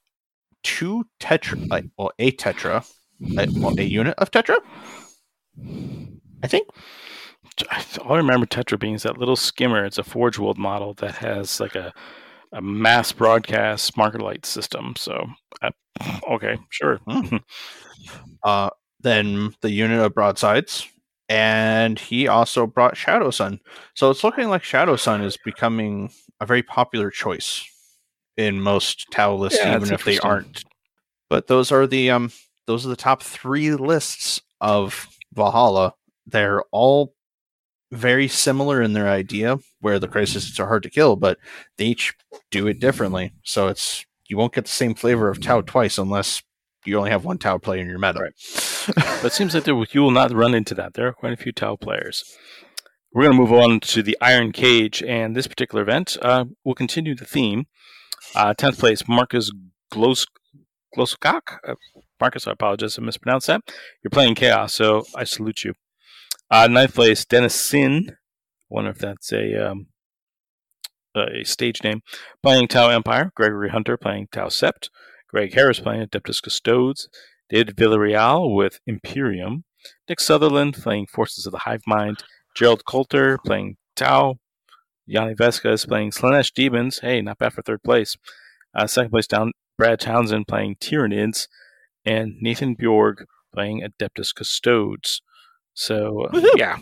two tetra, like, well, a tetra, well, a unit of tetra. I think. All I remember Tetra being is that little skimmer. It's a Forge World model that has like a a mass broadcast marker light system. So, uh, okay, sure. Hmm. uh, then the unit of broadsides, and he also brought Shadowsun. So it's looking like Shadowsun is becoming a very popular choice in most Tau lists, yeah, even if they aren't. But those are the um those are the top three lists of Valhalla. They're all very similar in their idea, where the crises are hard to kill, but they each do it differently. So it's you won't get the same flavor of Tau twice unless you only have one Tau player in your meta. Right. but it seems like there, you will not run into that. There are quite a few Tau players. We're going to move on to the Iron Cage, and this particular event uh, will continue the theme. Uh, 10th place, Marcus Glos- Gloskok. Uh, Marcus, I apologize if I mispronounced that. You're playing Chaos, so I salute you. Uh, ninth place, Dennis Sin. Wonder if that's a um, a stage name. Playing Tau Empire. Gregory Hunter playing Tau Sept. Greg Harris playing Adeptus Custodes. David Villarreal with Imperium. Nick Sutherland playing Forces of the Hive Mind. Gerald Coulter playing Tau. Yanni is playing Slaanesh Demons. Hey, not bad for third place. Uh, second place down, Brad Townsend playing Tyranids. And Nathan Bjorg playing Adeptus Custodes. So, uh, yeah.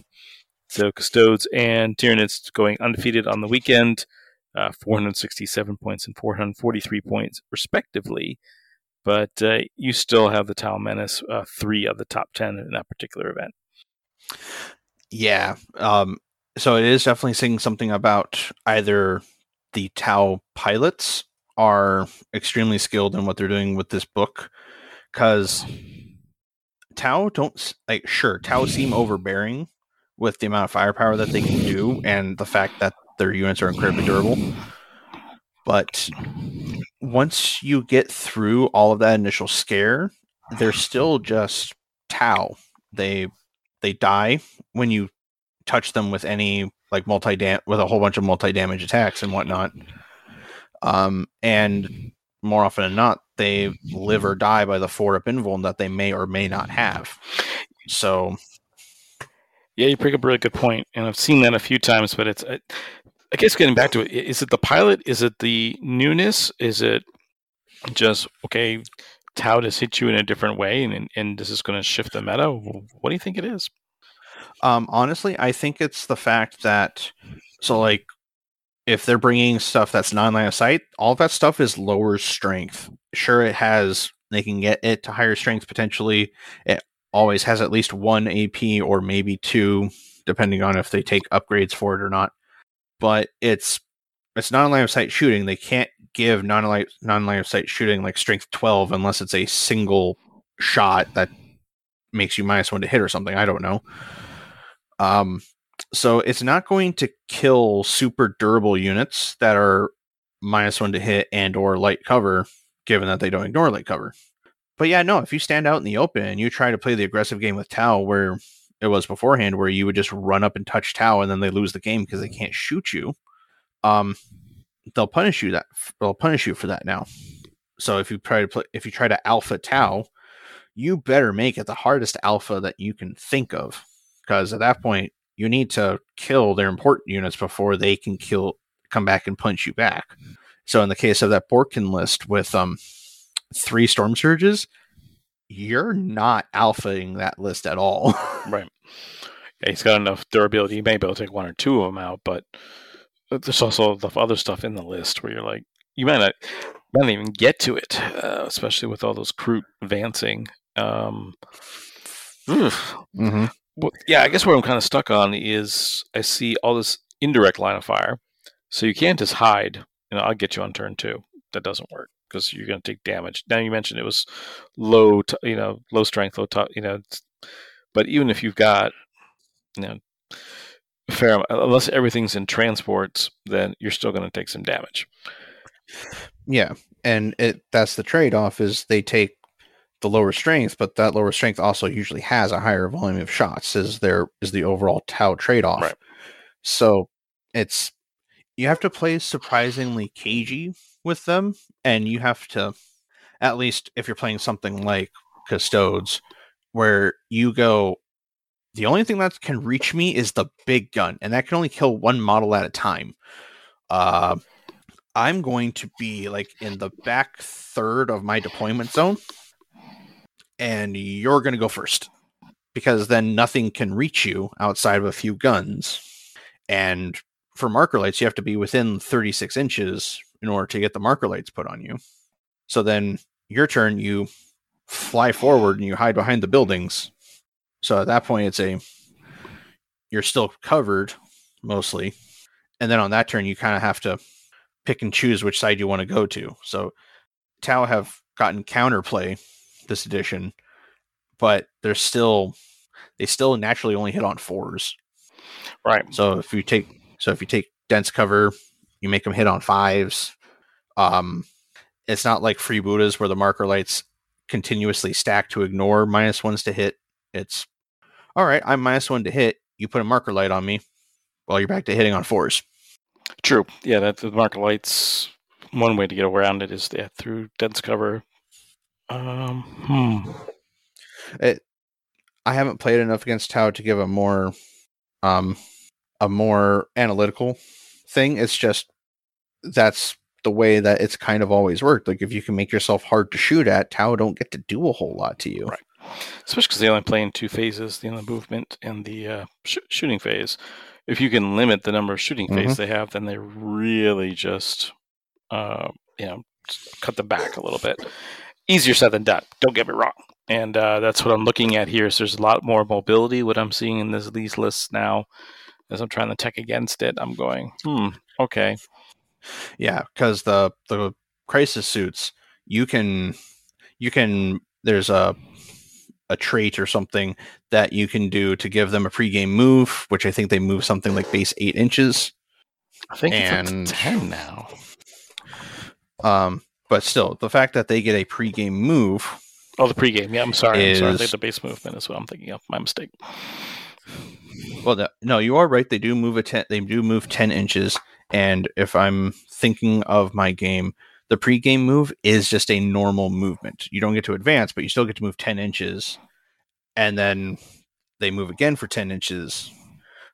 So, Custodes and Tyranids going undefeated on the weekend. Uh, 467 points and 443 points, respectively. But uh, you still have the Tau Menace, uh, three of the top 10 in that particular event. Yeah. Um, so it is definitely saying something about either the Tau pilots are extremely skilled in what they're doing with this book, because Tau don't like sure Tau seem overbearing with the amount of firepower that they can do and the fact that their units are incredibly durable. But once you get through all of that initial scare, they're still just Tau. They they die when you touch them with any like multi dam with a whole bunch of multi damage attacks and whatnot. Um, and more often than not, they live or die by the four up invuln that they may or may not have. So, yeah, you bring up a really good point, and I've seen that a few times. But it's, I, I guess, getting back to it, is it the pilot? Is it the newness? Is it just okay? Tau has hit you in a different way, and and this is going to shift the meta. What do you think it is? Um, honestly, I think it's the fact that so like if they're bringing stuff that's non line of sight, all that stuff is lower strength. Sure, it has they can get it to higher strength potentially. It always has at least one AP or maybe two, depending on if they take upgrades for it or not. But it's it's non line of sight shooting. They can't give non-line non line of sight shooting like strength twelve unless it's a single shot that makes you minus one to hit or something. I don't know. Um, so it's not going to kill super durable units that are minus one to hit and or light cover, given that they don't ignore light cover. But yeah, no, if you stand out in the open and you try to play the aggressive game with Tau where it was beforehand, where you would just run up and touch Tau and then they lose the game because they can't shoot you, um, they'll punish you that they'll punish you for that now. So if you try to play if you try to alpha Tau, you better make it the hardest alpha that you can think of. Because at that point, you need to kill their important units before they can kill come back and punch you back. So in the case of that Bork'an list with um three storm surges, you're not alphaing that list at all. right. Yeah, he's got enough durability. You may be able to take one or two of them out, but there's also the other stuff in the list where you're like, you might not, might not even get to it, uh, especially with all those Kroot advancing. Um, mm-hmm. Well, yeah, I guess where I'm kind of stuck on is I see all this indirect line of fire, so you can't just hide. You know, I'll get you on turn two. That doesn't work because you're going to take damage. Now you mentioned it was low, t- you know, low strength, low, t- you know, but even if you've got, you know, fair uh, unless everything's in transports, then you're still going to take some damage. Yeah, and it that's the trade off is they take the lower strength, but that lower strength also usually has a higher volume of shots. Is there is the overall Tau trade off? Right. So it's you have to play surprisingly cagey with them, and you have to at least if you're playing something like Custodes, where you go. The only thing that can reach me is the big gun, and that can only kill one model at a time. Uh, I'm going to be like in the back third of my deployment zone and you're going to go first because then nothing can reach you outside of a few guns. And for marker lights, you have to be within 36 inches in order to get the marker lights put on you. So then your turn, you fly forward and you hide behind the buildings. So at that point, it's a you're still covered mostly. And then on that turn, you kind of have to pick and choose which side you want to go to. So Tau have gotten counterplay this edition, but they're still they still naturally only hit on fours. Right. So if you take so if you take dense cover, you make them hit on fives. Um, it's not like freebooters where the marker lights continuously stack to ignore minus ones to hit. It's all right. I'm minus one to hit. You put a marker light on me. Well, you're back to hitting on fours. True. Yeah, that the marker lights. One way to get around it is yeah, through dense cover. Um, hmm. It, I haven't played enough against Tau to give a more, um, a more analytical thing. It's just that's the way that it's kind of always worked. Like if you can make yourself hard to shoot at, Tau don't get to do a whole lot to you. Right. Especially because they only play in two phases: the movement and the uh, sh- shooting phase. If you can limit the number of shooting Mhm. phases they have, then they really just, uh, you know, cut them back a little bit. Easier said than done. Don't get me wrong. And uh, that's what I'm looking at here. Is there's a lot more mobility. What I'm seeing in this, these lists now, as I'm trying to tech against it, I'm going, hmm, okay, Yeah, because the the crisis suits, you can you can there's a a trait or something that you can do to give them a pregame move, which I think they move something like base eight inches. I think it's And- to ten now. Um, but still, the fact that they get a pregame move, Oh, the pregame. Yeah, I'm sorry. I'm sorry. Is- the base movement is what I'm thinking of. My mistake. well, the, no, you are right. They do move a ten. They do move ten inches, and if I'm thinking of my game, the pregame move is just a normal movement. You don't get to advance, but you still get to move ten inches, and then they move again for ten inches.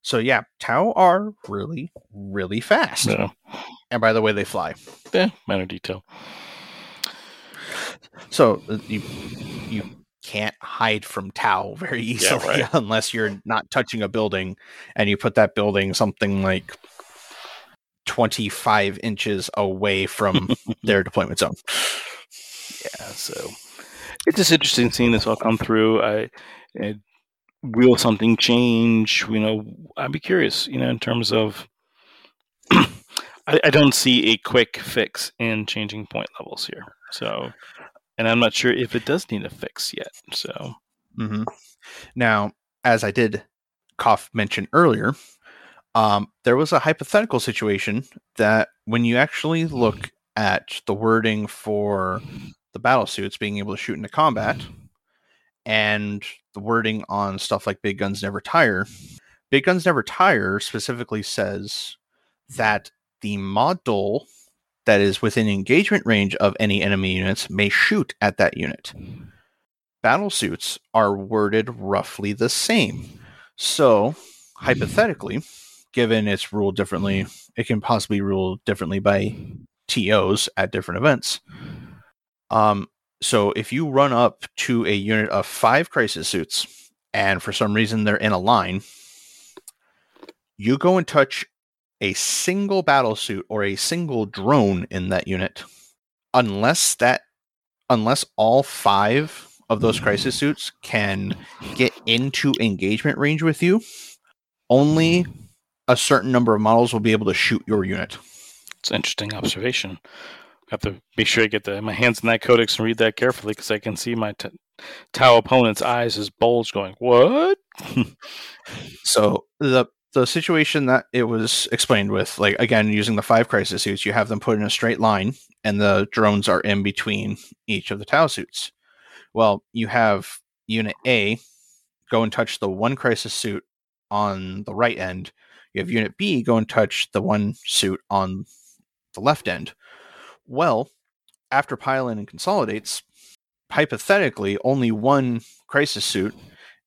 So yeah, Tau are really, really fast. Yeah, And by the way, they fly. yeah minor detail. So uh, you you can't hide from Tau very easily right. unless you're not touching a building and you put that building something like 25 inches away from their deployment zone. Yeah, so it's just interesting seeing this all come through. I, it, will something change? You know, I'd be curious. You know, in terms of, I, I don't see a quick fix in changing point levels here. So, and I'm not sure if it does need a fix yet. So, mm-hmm. Now, as I did cough mention earlier, um, there was a hypothetical situation that when you actually look at the wording for the battle suits being able to shoot into combat and the wording on stuff like big guns never tire, big guns never tire specifically says that the model that is within engagement range of any enemy units may shoot at that unit battle suits are worded roughly the same. So, hypothetically, given it's ruled differently, it can possibly rule differently by TOs at different events. Um, so, if you run up to a unit of five crisis suits, and for some reason they're in a line, you go and touch a single battle suit or a single drone in that unit, unless that unless all five of those crisis suits can get into engagement range with you, only a certain number of models will be able to shoot your unit. it's an interesting observation. Have to make sure I get the, my hands in that codex and read that carefully because I can see my t- Tau opponent's eyes is bulge going, What? So the the situation that it was explained with, like again, using the five crisis suits, you have them put in a straight line, and the drones are in between each of the Tau suits. Well, you have Unit A go and touch the one crisis suit on the right end. You have Unit B go and touch the one suit on the left end. Well, after pile in and consolidates, hypothetically, only one crisis suit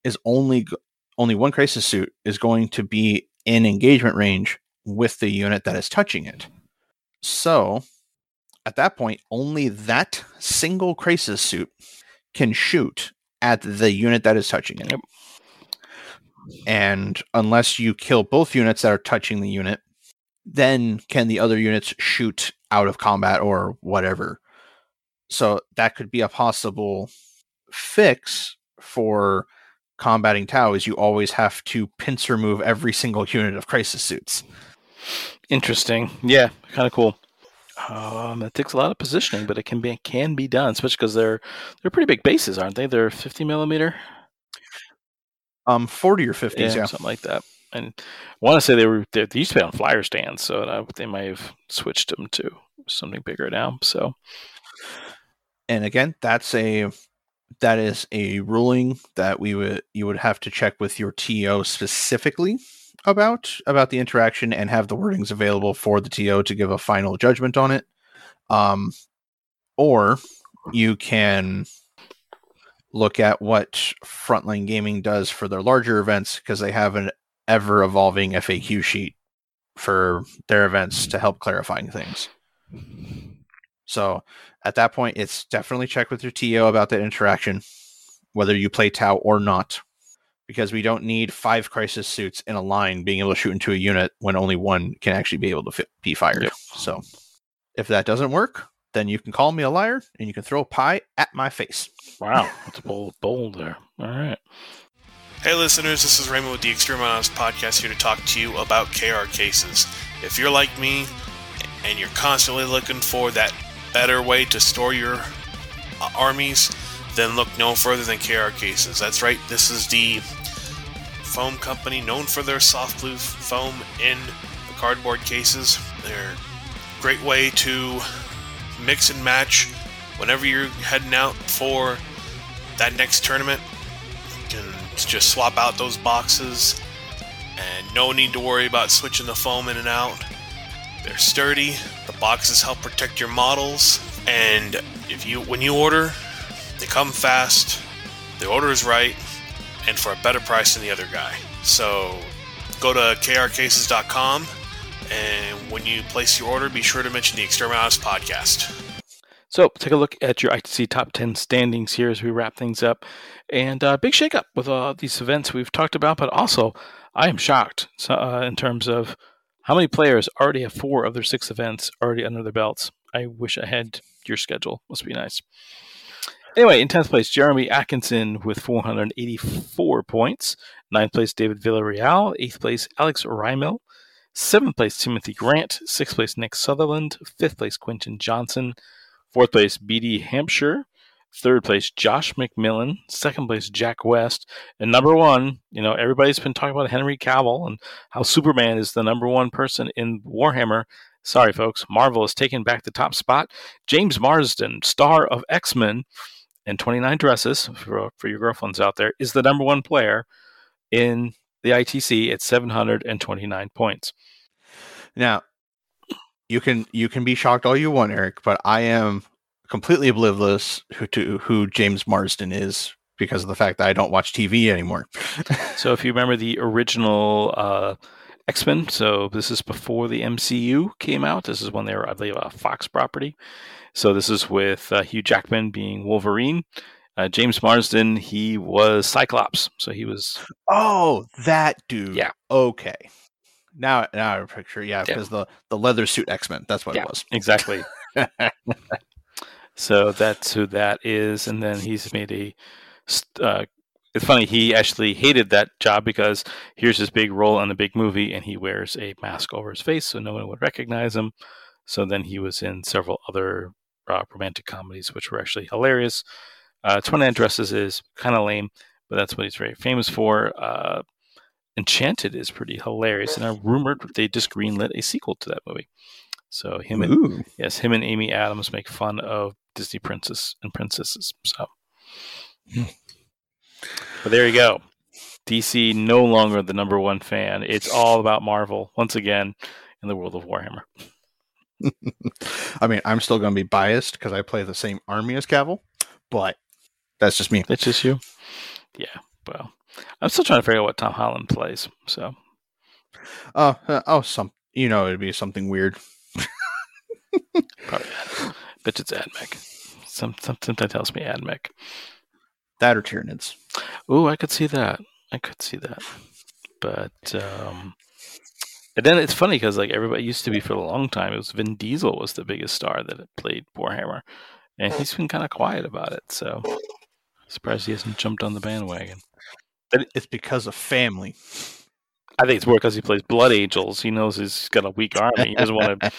is only only one crisis suit is going to be in engagement range with the unit that is touching it. So, at that point, only that single crisis suit can shoot at the unit that is touching it. Yep. And unless you kill both units that are touching the unit, then can the other units shoot out of combat or whatever. So that could be a possible fix for combating Tau is you always have to pincer move every single unit of crisis suits. Interesting. Yeah, kind of cool. Um, it takes a lot of positioning, but it can be can be done, especially because they're they're pretty big bases, aren't they? They're 50 millimeter. Um, 40 or fifty, yeah, yeah. something like that. And I want to say they were they, they used to be on flyer stands, so uh, they might have switched them to something bigger now. So And again, that's a that is a ruling that we would you would have to check with your TO specifically about about the interaction and have the wordings available for the TO to give a final judgment on it. Um, or you can look at what Frontline Gaming does for their larger events because they have an ever evolving FAQ sheet for their events to help clarifying things. So at that point, it's definitely check with your TO about that interaction, whether you play Tau or not, because we don't need five crisis suits in a line being able to shoot into a unit when only one can actually be able to fi- be fired. Yep. So if that doesn't work, then you can call me a liar and you can throw pie at my face. wow, that's bold, bold there. All right. Hey listeners, this is Raymond with the Exterminatus Podcast here to talk to you about KR cases. If you're like me and you're constantly looking for that better way to store your uh, armies, then look no further than KR cases. That's right, this is the foam company known for their soft blue foam in the cardboard cases. They're a great way to mix and match whenever you're heading out for that next tournament. Just swap out those boxes and no need to worry about switching the foam in and out. They're sturdy, the boxes help protect your models, and if you when you order, they come fast, the order is right, and for a better price than the other guy. So go to krcases.com and when you place your order, be sure to mention the Exterminatus podcast. So take a look at your ITC top 10 standings here as we wrap things up. And uh, big shakeup with all these events we've talked about, but also I am shocked uh, in terms of how many players already have four of their six events already under their belts. I wish I had your schedule. Must be nice. Anyway, in 10th place, Jeremy Atkinson with 484 points. Ninth place, David Villarreal. Eighth place, Alex Rymel. Seventh place, Timothy Grant. Sixth place, Nick Sutherland. Fifth place, Quentin Johnson. Fourth place, BD Hampshire. Third place, Josh McMillan. Second place, Jack West. And number one, you know, everybody's been talking about Henry Cavill and how Superman is the number one person in Warhammer. Sorry, folks. Marvel has taken back the top spot. James Marsden, star of X Men and 29 Dresses, for, for your girlfriends out there, is the number one player in the ITC at 729 points. Now, you can you can be shocked all you want, Eric, but I am completely oblivious who to who James Marsden is because of the fact that I don't watch TV anymore. So if you remember the original uh, X Men, so this is before the MCU came out. This is when they were, I believe, a Fox property. So this is with uh, Hugh Jackman being Wolverine. Uh, James Marsden, he was Cyclops. So he was oh, that dude. Yeah. Okay. Now, now I picture. Yeah, Yeah. because the the leather suit X Men. That's what Yeah. it was. exactly. so that's who that is, and then he's made a. Uh, it's funny. He actually hated that job because here's his big role in the big movie, and he wears a mask over his face so no one would recognize him. So then he was in several other uh, romantic comedies, which were actually hilarious. Uh, 29 Dresses is kind of lame, but that's what he's very famous for. Uh, Enchanted is pretty hilarious, and I rumored they just greenlit a sequel to that movie. So him and Ooh. Yes, him and Amy Adams make fun of Disney princess and princesses. So, hmm. but there you go. DC no longer the number one fan. It's all about Marvel once again in the world of Warhammer. I mean, I'm still going to be biased because I play the same army as Cavill, but that's just me. It's just you. Yeah. Well, I'm still trying to figure out what Tom Holland plays. So Oh, uh, oh, some you know, it'd be something weird. probably, bet it's Admech. Some something that tells me Admech. That or Tyranids. Ooh, I could see that. I could see that. But um and then it's funny because like everybody used to be for a long time, it was Vin Diesel was the biggest star that played Warhammer, and he's been kind of quiet about it. So surprised he hasn't jumped on the bandwagon. It's because of family. I think it's more because he plays Blood Angels. He knows he's got a weak army. He doesn't want to.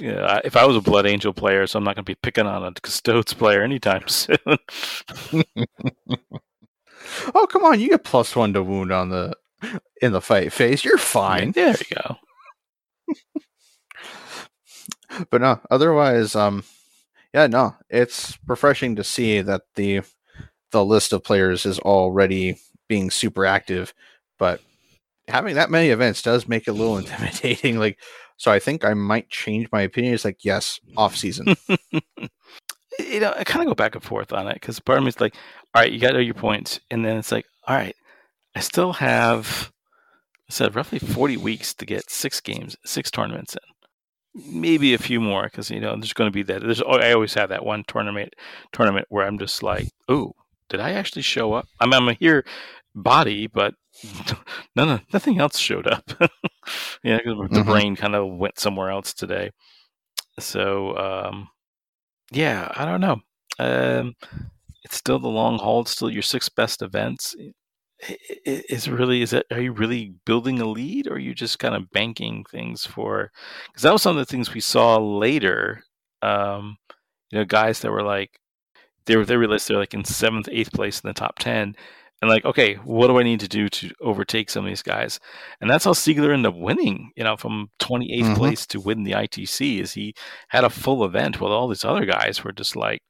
Yeah, if I was a Blood Angel player, so I'm not going to be picking on a Custodes player anytime soon. oh come on, you get plus one to wound on the in the fight phase. You're fine. there you go. but no, otherwise, um, yeah, no, it's refreshing to see that the the list of players is already being super active, but having that many events does make it a little intimidating. Like, so I think I might change my opinion. It's like, yes, off season. you know, I kind of go back and forth on it because part of me is like, all right, you got your points, and then it's like, all right, I still have, I said, roughly forty weeks to get six games, six tournaments in, maybe a few more because you know there's going to be that. There's oh, I always have that one tournament tournament where I'm just like, oh, did I actually show up? I'm, I'm here body, but none nothing else showed up. yeah, the mm-hmm. brain kind of went somewhere else today. So um, yeah, I don't know. Um, it's still the long haul. It's still your six best events. Is really is that are you really building a lead, or are you just kind of banking things for? Because that was some of the things we saw later. Um, you know, guys that were like they were they realized they're like in seventh, eighth place in the top ten, and like, okay, what do I need to do to overtake some of these guys? And that's how Siegler ended up winning, you know, from 28th mm-hmm. place to win the ITC is he had a full event while all these other guys were just like,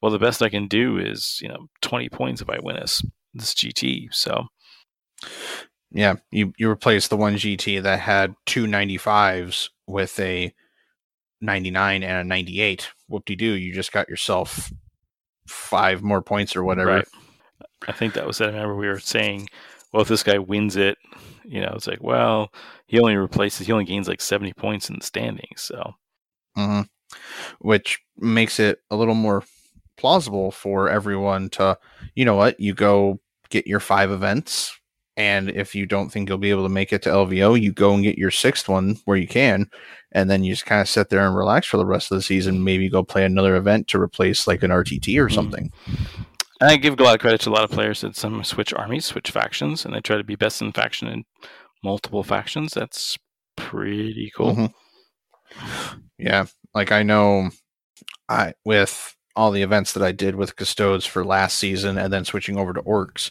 well, the best I can do is, you know, 20 points if I win this, this GT. So, yeah, you, you replace the one GT that had two 95s with a 99 and a 98. Whoop de doo, you just got yourself five more points or whatever. Right. I think that was it. I remember we were saying, well, if this guy wins it, you know, it's like, well, he only replaces, he only gains like 70 points in the standings. So, mm-hmm. which makes it a little more plausible for everyone to, you know what, you go get your five events. And if you don't think you'll be able to make it to LVO, you go and get your sixth one where you can. And then you just kind of sit there and relax for the rest of the season. Maybe go play another event to replace like an RTT or mm-hmm. something. I give a lot of credit to a lot of players that some switch armies, switch factions, and they try to be best in faction in multiple factions. That's pretty cool. Mm-hmm. Yeah, like I know, I with all the events that I did with Custodes for last season, and then switching over to Orks.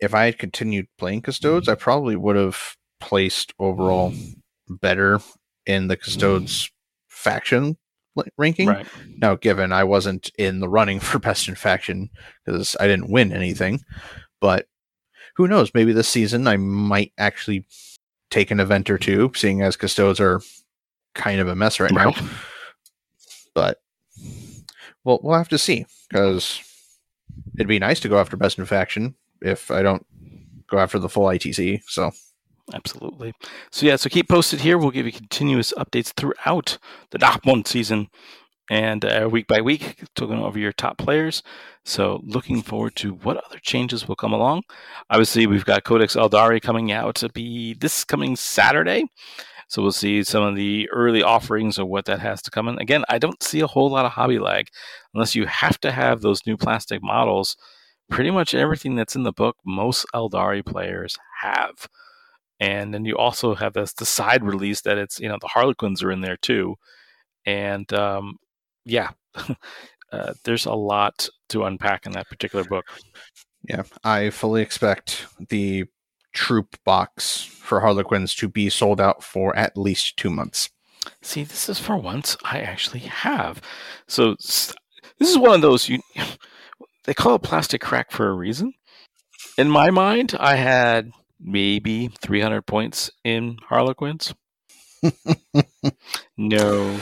If I had continued playing Custodes, mm. I probably would have placed overall better in the Custodes mm. faction ranking. Right. Now, given I wasn't in the running for best in faction because I didn't win anything, but who knows? Maybe this season I might actually take an event or two, seeing as Custodes are kind of a mess right, right. now. But well, we'll have to see because it'd be nice to go after best in faction if I don't go after the full ITC. So. Absolutely. So yeah, so keep posted here. We'll give you continuous updates throughout the one season and uh, week by week, talking over your top players. So looking forward to what other changes will come along. Obviously, we've got Codex Aeldari coming out to be this coming Saturday. So we'll see some of the early offerings of what that has to come in. Again, I don't see a whole lot of hobby lag unless you have to have those new plastic models. Pretty much everything that's in the book, most Aeldari players have and then you also have this the side release that it's you know the Harlequins are in there too, and um, yeah, uh, there's a lot to unpack in that particular book. Yeah, I fully expect the troop box for Harlequins to be sold out for at least two months. See, this is for once I actually have. So this is one of those you they call it plastic crack for a reason. In my mind, I had maybe 300 points in Harlequins. no.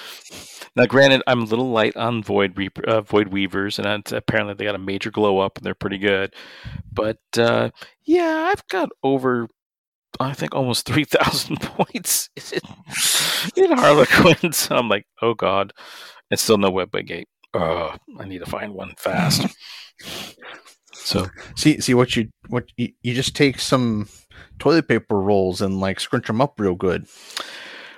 now, granted, I'm a little light on Void Reaper, uh, Void Weavers, and apparently they got a major glow up and they're pretty good. But uh, yeah, I've got over, I think, almost 3,000 points in, in Harlequins. I'm like, oh god, And still no web gate. Oh, I need to find one fast. So see see what you what you, you just take some toilet paper rolls and like scrunch them up real good.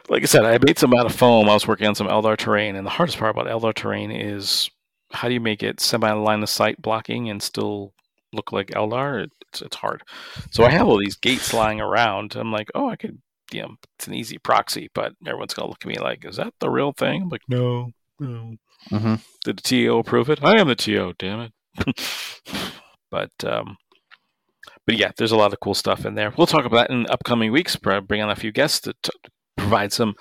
Like I said, I made some out of foam. I was working on some Eldar terrain, and the hardest part about Eldar terrain is how do you make it semi line of sight blocking and still look like Eldar, it's it's hard. So I have all these gates lying around. I'm like, oh, I could, you know, it's an easy proxy, but everyone's gonna look at me like, is that the real thing? I'm like, no, no. Mm-hmm. Did the TO approve it? I am the TO. Damn it. but um, but yeah, there's a lot of cool stuff in there. We'll talk about that in upcoming weeks. Bring on a few guests to t- provide some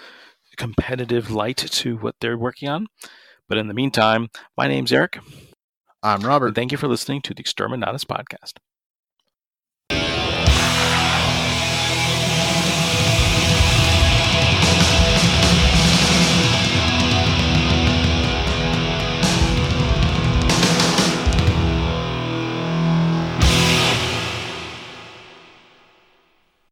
competitive light to what they're working on. But in the meantime, my name's Eric. I'm Robert. And thank you for listening to the Exterminatus podcast.